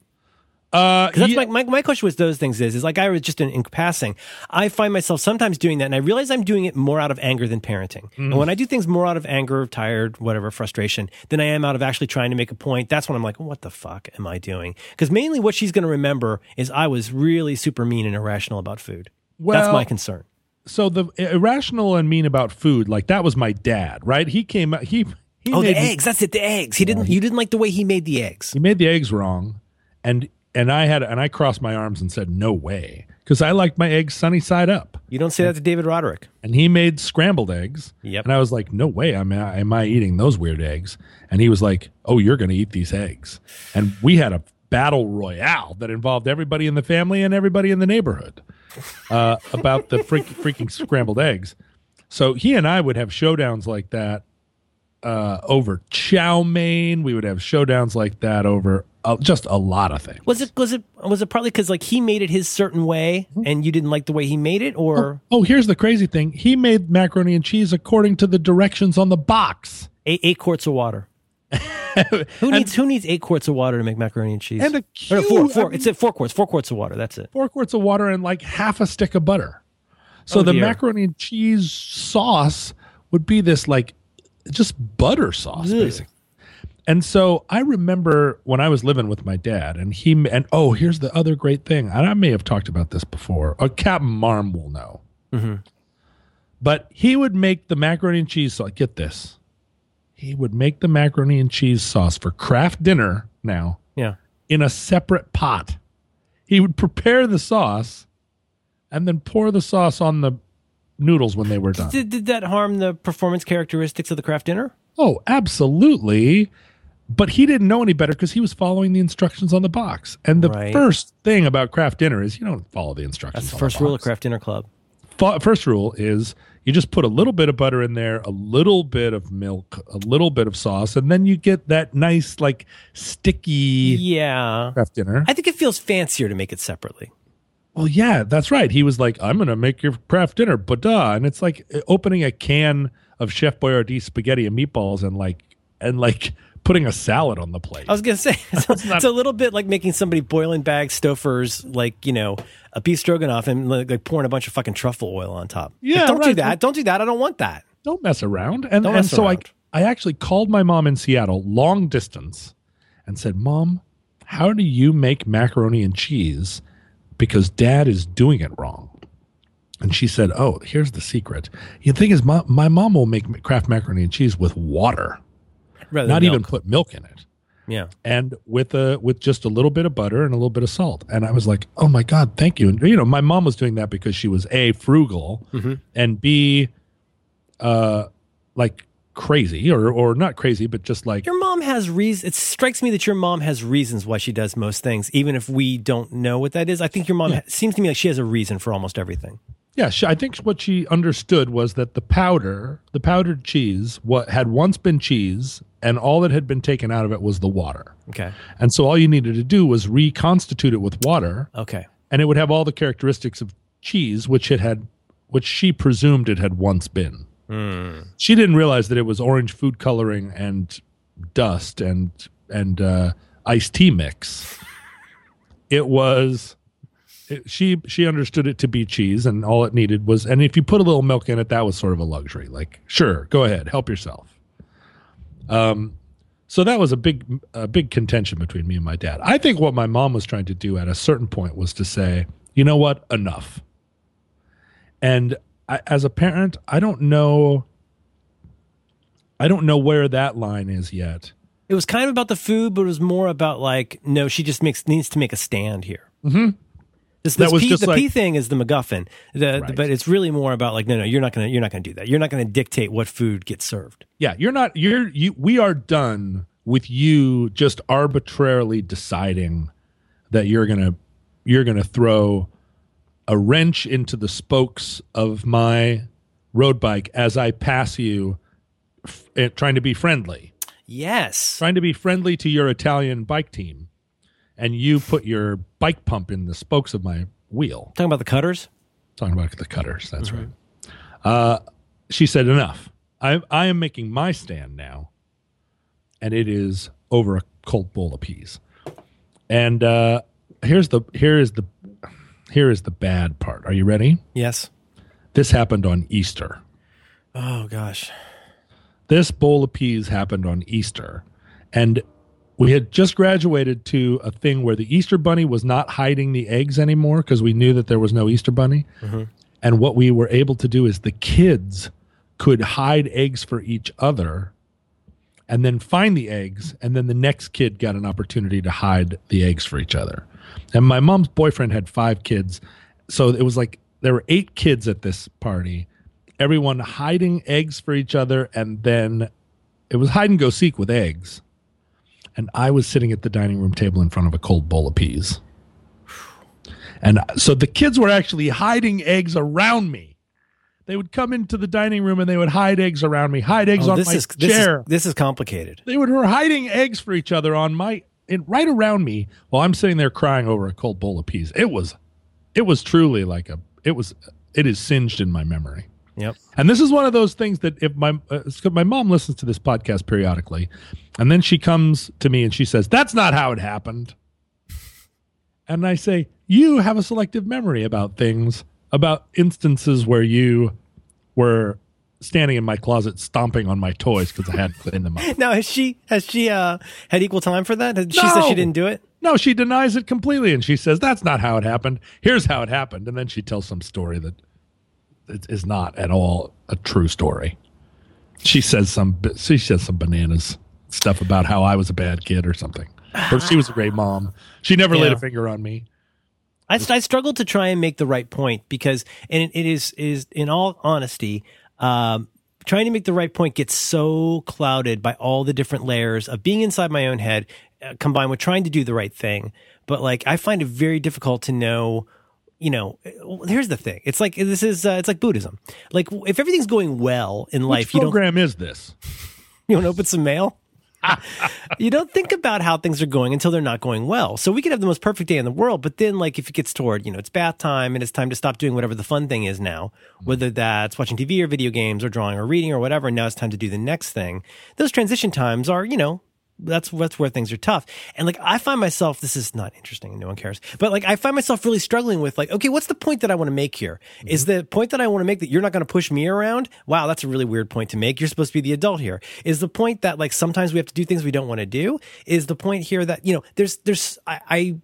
Uh, that's yeah, my, my my question with those things is is like I was just in, in passing. I find myself sometimes doing that, and I realize I'm doing it more out of anger than parenting. Mm. And when I do things more out of anger, tired, whatever, frustration, than I am out of actually trying to make a point, that's when I'm like, what the fuck am I doing? Because mainly what she's going to remember is I was really super mean and irrational about food. that's my concern. so the irrational and mean about food, like that was my dad, right? He came out he he Oh, the eggs. That's it. The eggs. He didn't. You didn't like the way he made the eggs. he made the eggs wrong, and and I had and I crossed my arms and said no way because I liked my eggs sunny side up. You don't say that to David Roderick. and he made scrambled eggs. Yep. And I was like, no way, am I, am I eating those weird eggs? And he was like, oh, you're going to eat these eggs. And we had a battle royale that involved everybody in the family and everybody in the neighborhood uh, about the freak, freaking scrambled eggs. So he and I would have showdowns like that uh, over chow mein. We would have showdowns like that over uh, just a lot of things. Was it was it was it partly because like he made it his certain way and you didn't like the way he made it, or Oh, here's the crazy thing. He made macaroni and cheese according to the directions on the box. eight, eight quarts of water? who needs who needs eight quarts of water to make macaroni and cheese? And a Or no, four, cube, four. I mean- it's at four quarts. Four quarts of water. That's it. four quarts of water and like half a stick of butter. So Oh, the dear. macaroni and cheese sauce would be this like just butter sauce, Ugh. basically. And so I remember when I was living with my dad, and he and oh, here's the other great thing, and I may have talked about this before. Or Captain Marm will know, Mm-hmm. but he would make the macaroni and cheese sauce. Get this, he would make the macaroni and cheese sauce for Kraft Dinner now Yeah. in a separate pot. He would prepare the sauce and then pour the sauce on the noodles when they were done. Did, did that harm the performance characteristics of the Kraft Dinner? Oh, absolutely. But he didn't know any better because he was following the instructions on the box. And the Right. first thing about Kraft Dinner is you don't follow the instructions. That's the first the rule of Kraft Dinner club. First rule is you just put a little bit of butter in there, a little bit of milk, a little bit of sauce, and then you get that nice, like sticky Yeah. Kraft Dinner. I think it feels fancier to make it separately. Well, yeah, that's right. He was like, "I'm going to make your Kraft Dinner, but and it's like uh, opening a can of Chef Boyardee spaghetti and meatballs and like and like putting a salad on the plate. I was gonna say it's, not- it's a little bit like making somebody boil in bag Stouffer's like you know a beef stroganoff and like, like pouring a bunch of fucking truffle oil on top. Like, Yeah, don't do that. Don't do that. I don't want that. Don't mess around. And Don't and so around. I I actually called my mom in Seattle, long distance, and said, "Mom, how do you make macaroni and cheese? Because Dad is doing it wrong." And she said, "Oh, here's the secret. The thing is, my, my mom will make Kraft macaroni and cheese with water, Rather not even put milk in it." Yeah. and with a with just a little bit of butter and a little bit of salt. And I was like, "Oh my god, thank you!" And you know, my mom was doing that because she was a frugal and b, uh, like crazy or or not crazy, but just like Your mom has reasons. It strikes me that your mom has reasons why she does most things, even if we don't know what that is. I think your mom it seems to me like she has a reason for almost everything. yeah. She, I think what she understood was that the powder, the powdered cheese, what had once been cheese, and all that had been taken out of it was the water. Okay. And so all you needed to do was reconstitute it with water, Okay. and it would have all the characteristics of cheese, which it had, which she presumed it had once been. She didn't realize that it was orange food coloring and dust and and uh, iced tea mix. It was. It, she she understood it to be cheese, and all it needed was, and if you put a little milk in it, that was sort of a luxury. Like, sure, go ahead, help yourself. Um, so that was a big a big contention between me and my dad. I think what my mom was trying to do at a certain point was to say, you know what, enough. And I, as a parent, I don't know. I don't know where that line is yet. It was kind of about the food, but it was more about like, no, she just makes needs to make a stand here. Mm-hmm. This, That was just the like- pea thing is the MacGuffin, the, Right. but it's really more about like, no, no, you're not gonna, you're not gonna do that. You're not gonna dictate what food gets served. Yeah, you're not. You're you. We are done with you just arbitrarily deciding that you're gonna you're gonna throw a wrench into the spokes of my road bike as I pass you, f- eh, trying to be friendly, Yes. trying to be friendly to your Italian bike team, and you put your bike pump in the spokes of my wheel. Talking about the cutters? Talking about the cutters. That's right. Uh, she said, "Enough. I I am making my stand now, and it is over a cold bowl of peas." And uh, here's the here is the here is the bad part. Are you ready? Yes. This happened on Easter. Oh gosh. This bowl of peas happened on Easter, and we had just graduated to a thing where the Easter bunny was not hiding the eggs anymore because we knew that there was no Easter bunny. Mm-hmm. And what we were able to do is the kids could hide eggs for each other and then find the eggs. And then the next kid got an opportunity to hide the eggs for each other. And my mom's boyfriend had five kids. So it was like there were eight kids at this party, everyone hiding eggs for each other. And then it was hide and go seek with eggs. And I was sitting at the dining room table in front of a cold bowl of peas. And so the kids were actually hiding eggs around me. They would come into the dining room and they would hide eggs around me, hide eggs Oh, on this my is this chair. is this is complicated. they would were hiding eggs for each other on my in, right around me while I'm sitting there crying over a cold bowl of peas. It was, it was truly like a, it was, it is singed in my memory. Yep. And this is one of those things that if my uh, my mom listens to this podcast periodically, and then she comes to me and she says, "That's not how it happened." And I say, "You have a selective memory about things, about instances where you were standing in my closet stomping on my toys because I hadn't cleaned them up." Now has she has she uh had equal time for that? She said No. she didn't do it. No, she denies it completely, and she says that's not how it happened. Here's how it happened, and then she tells some story that is not at all a true story. She says some she says some bananas stuff about how I was a bad kid or something, or she was a great mom. She never laid a finger on me. I, I struggled to try and make the right point because, and it, it is is in all honesty, um, trying to make the right point gets so clouded by all the different layers of being inside my own head, uh, combined with trying to do the right thing. But like, I find it very difficult to know. You know, uh, here's the thing. It's like this is uh, it's like Buddhism. Like if everything's going well in life, Which you don't program is this? you want to open some mail? You don't think about how things are going until they're not going well. So we could have the most perfect day in the world, but then like if it gets toward, you know, it's bath time and it's time to stop doing whatever the fun thing is now, mm. whether that's watching TV or video games or drawing or reading or whatever, and now it's time to do the next thing. Those transition times are, you know, that's that's where things are tough. And like I find myself this is not interesting and no one cares. But like I find myself really struggling with like okay, what's the point that I want to make here? Is mm-hmm. the point that I want to make that you're not going to push me around? Wow, that's a really weird point to make. You're supposed to be the adult here. Is the point that like sometimes we have to do things we don't want to do? Is the point here that you know there's there's I, I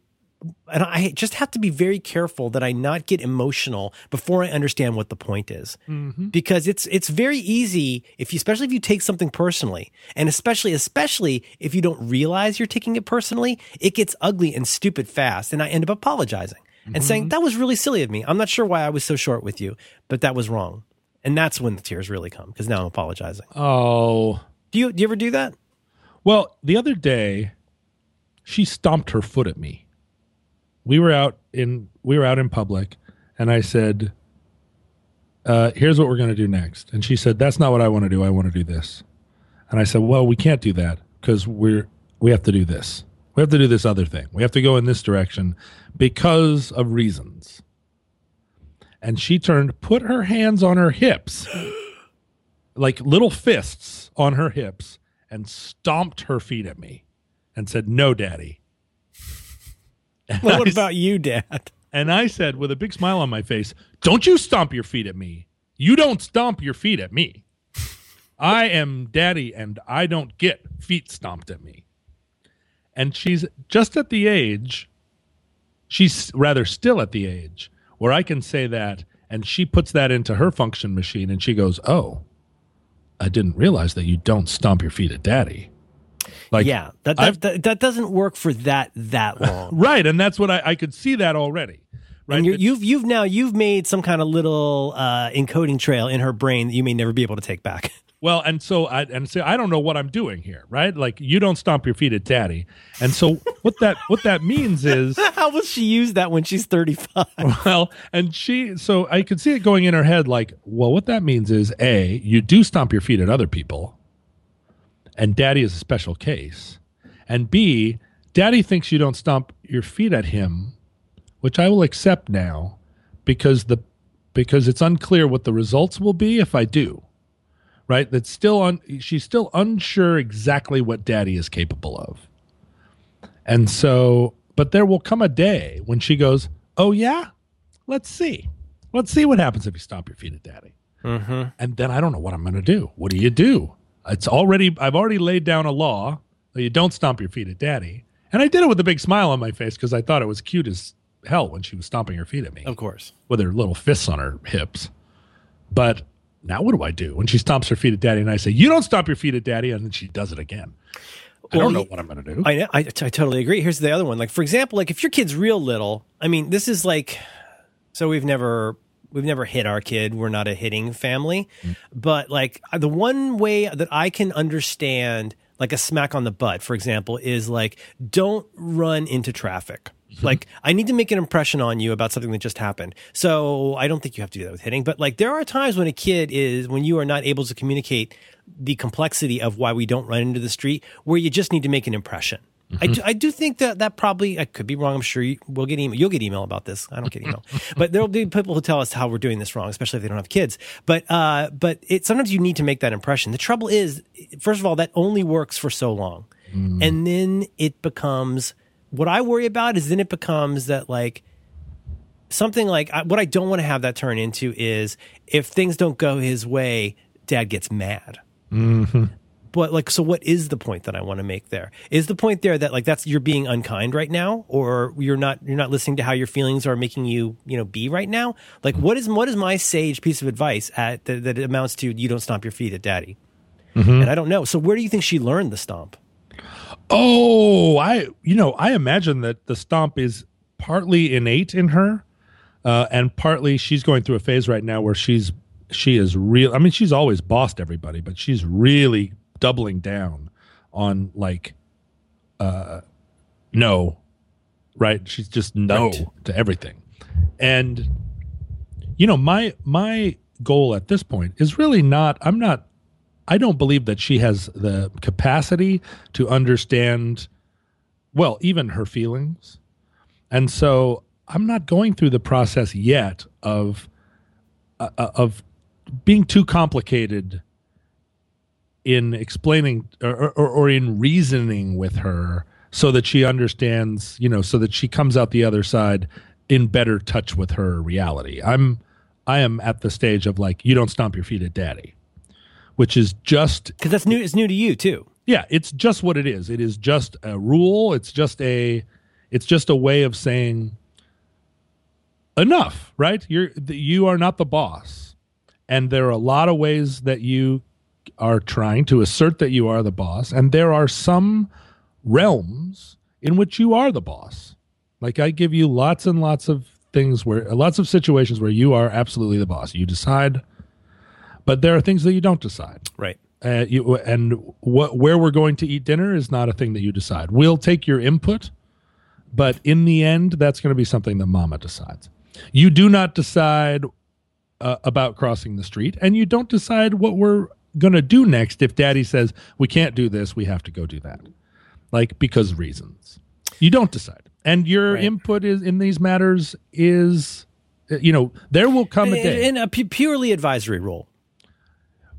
and I just have to be very careful that I not get emotional before I understand what the point is, mm-hmm. because it's it's very easy if you, especially if you take something personally, and especially especially if you don't realize you're taking it personally, it gets ugly and stupid fast, and I end up apologizing and saying mm-hmm. that was really silly of me. I'm not sure why I was so short with you, but that was wrong, and that's when the tears really come because now I'm apologizing. Oh, Do you do you ever do that? Well, the other day, she stomped her foot at me. We were out in we were out in public, and I said, uh, "Here's what we're going to do next." And she said, "That's not what I want to do. I want to do this." And I said, "Well, we can't do that because we're we have to do this. We have to do this other thing. We have to go in this direction because of reasons." And she turned, put her hands on her hips, like little fists on her hips, and stomped her feet at me and said, No, daddy. And, What about you, Dad? and I said, with a big smile on my face, Don't you stomp your feet at me. You don't stomp your feet at me. I am daddy and I don't get feet stomped at me. And she's just at the age, she's rather still at the age where I can say that. And she puts that into her function machine and she goes, Oh, I didn't realize that you don't stomp your feet at daddy. Like, yeah, that that, that that doesn't work for that that long. right. And that's what I, I could see that already. Right. And you're, That- you've you've now you've made some kind of little uh, encoding trail in her brain that you may never be able to take back. Well, and so I and say I don't know what I'm doing here, right? Like you don't stomp your feet at daddy. And so what that what that means is How will she use that when she's 35? well, and she so I could see it going in her head like, well, what that means is A, you do stomp your feet at other people, and daddy is a special case. And B, daddy thinks you don't stomp your feet at him, which I will accept now because the because it's unclear what the results will be if I do. Right? That's still on she's still unsure exactly what daddy is capable of. And so, but there will come a day when she goes, "Oh yeah, let's see, let's see what happens if you stomp your feet at daddy." Mm-hmm. And then I don't know what I'm going to do. What do you do? It's already I've already laid down a law that you don't stomp your feet at daddy, and I did it with a big smile on my face because I thought it was cute as hell when she was stomping her feet at me Of course. with her little fists on her hips. But now what do I do when she stomps her feet at daddy and I say, You don't stomp your feet at daddy, and then she does it again? I don't know what I'm going to do. I, I I totally agree. Here's the other one. Like for example, like if your kid's real little, I mean, this is like, so we've never we've never hit our kid. We're not a hitting family, but like uh, the one way that I can understand like a smack on the butt, for example, is like don't run into traffic. Mm-hmm. Like I need to make an impression on you about something that just happened. So I don't think you have to do that with hitting, but like there are times when a kid is when you are not able to communicate the complexity of why we don't run into the street where you just need to make an impression. I, do, I do think that that probably I could be wrong. I'm sure you, we'll get email. You'll get email about this. I don't get email, but there'll be people who tell us how we're doing this wrong, especially if they don't have kids. But uh, but it sometimes you need to make that impression. The trouble is, first of all, that only works for so long, and then it becomes what I worry about is then it becomes that like something like I, what I don't want to have that turn into is if things don't go his way, dad gets mad. But like, so what is the point that I want to make there? Is the point there that like that's you're being unkind right now, or you're not you're not listening to how your feelings are making you you know be right now? Like, what is what is my sage piece of advice at that, that amounts to you don't stomp your feet at daddy? And I don't know. So where do you think she learned the stomp? Oh, I you know I imagine that the stomp is partly innate in her, uh, and partly she's going through a phase right now where she's she is real. I mean, she's always bossed everybody, but she's really doubling down on like, uh, no, right? She's just no Right. to everything, and you know my my goal at this point is really not. I'm not I don't believe that she has the capacity to understand, well, even her feelings. And so I'm not going through the process yet of uh, of being too complicated in explaining or, or, or in reasoning with her so that she understands, you know, so that she comes out the other side in better touch with her reality. I'm I am at the stage of like, you don't stomp your feet at daddy which is just Because that's new. It's new to you too. yeah it's just what it is it is just a rule it's just a it's just a way of saying enough right you're you are not the boss and there are a lot of ways that you are trying to assert that you are the boss and there are some realms in which you are the boss like i give you lots and lots of things where lots of situations where you are absolutely the boss you decide but there are things that you don't decide Right. uh, you, and what where we're going to eat dinner is not a thing that you decide. We'll take your input, but in the end, that's going to be something that Mama decides. You do not decide uh, about crossing the street, and you don't decide what we're going to do next. If Daddy says we can't do this, we have to go do that, like because reasons. You don't decide, and your Right. input is in these matters is, uh, you know, there will come a day. In a purely advisory role.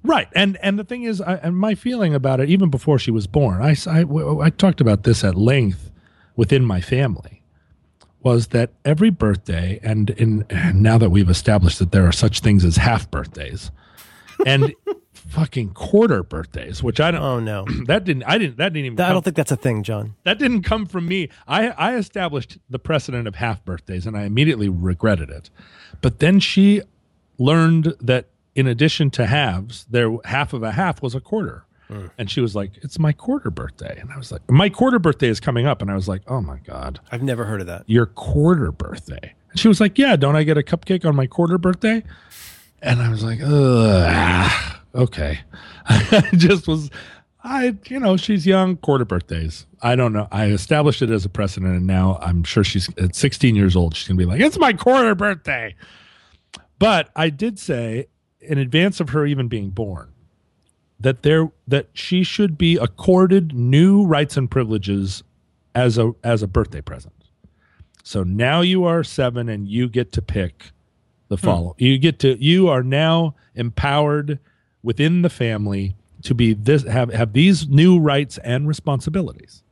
Right, and and the thing is, I, and my feeling about it, even before she was born, I I talked about this at length within my family, was that every birthday, and in and now that we've established that there are such things as half birthdays, and fucking quarter birthdays, which I don't. Oh no, That didn't. I didn't. That didn't even. I come- don't think that's a thing, John. that didn't come from me. I, I established the precedent of half birthdays and I immediately regretted it. But then she learned that in addition to halves, there half of a half was a quarter. Hmm. And she was like, It's my quarter birthday. And I was like, My quarter birthday is coming up. And I was like, Oh my God, I've never heard of that. your quarter birthday. And she was like, Yeah, don't I get a cupcake on my quarter birthday? And I was like, Ugh. Okay. I just was, I, you know, she's young, quarter birthdays. I don't know. I established it as a precedent, and now I'm sure she's at 16 years old. She's going to be like, it's my quarter birthday. But I did say, in advance of her even being born, that there that she should be accorded new rights and privileges as a as a birthday present. So now you are seven, and you get to pick the hmm. follow. You get to you are now empowered within the family to be this have have these new rights and responsibilities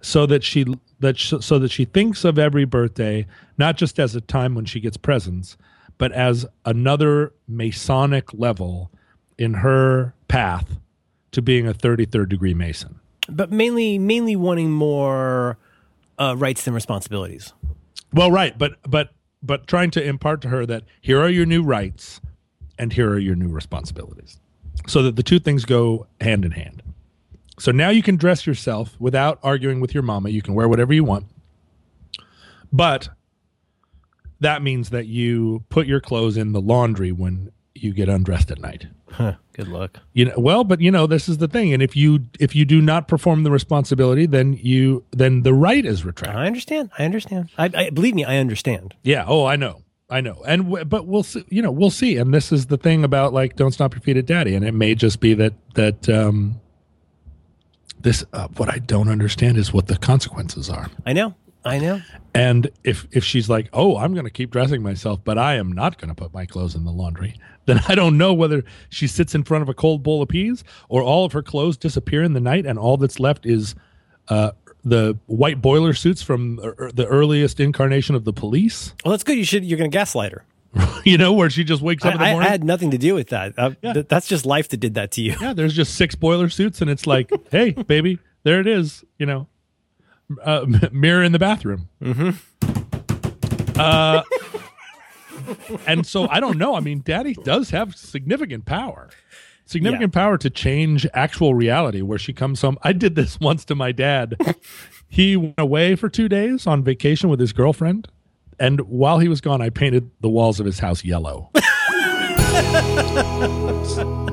so that she that sh- so that she thinks of every birthday not just as a time when she gets presents but as another masonic level in her path to being a 33rd degree mason But mainly, mainly wanting more uh, rights than responsibilities. well right but but but trying to impart to her that here are your new rights and here are your new responsibilities so that the two things go hand in hand so now you can dress yourself without arguing with your mama you can wear whatever you want but that means that you put your clothes in the laundry when you get undressed at night Huh, good luck. you know well but you know this is the thing and if you if you do not perform the responsibility then you then the right is retracted I understand. I understand. I, I believe me. I understand. Yeah. Oh, I know. I know. And w- but we'll see. You know, we'll see. And this is the thing about like, don't stop your feet at daddy. And it may just be that that um, this. Uh, what I don't understand is what the consequences are. I know. I know. And if if she's like, oh, I'm going to keep dressing myself, but I am not going to put my clothes in the laundry, then I don't know whether she sits in front of a cold bowl of peas or all of her clothes disappear in the night, and all that's left is. Uh, the white boiler suits from uh, the earliest incarnation of the police, Well, that's good. You should. You're going to gaslight her. you know, where she just wakes up in the I, I, morning. I had nothing to do with that. Uh, Yeah. th- that's just life that did that to you. yeah, there's just six boiler suits, and it's like, hey, baby, there it is. You know, uh, mirror in the bathroom. Mm-hmm. Uh, and so I don't know. I mean, Daddy does have significant power, significant power to change actual reality. Where she comes home, I did this once to my dad. he went away for two days on vacation with his girlfriend, and while he was gone, I painted the walls of his house yellow.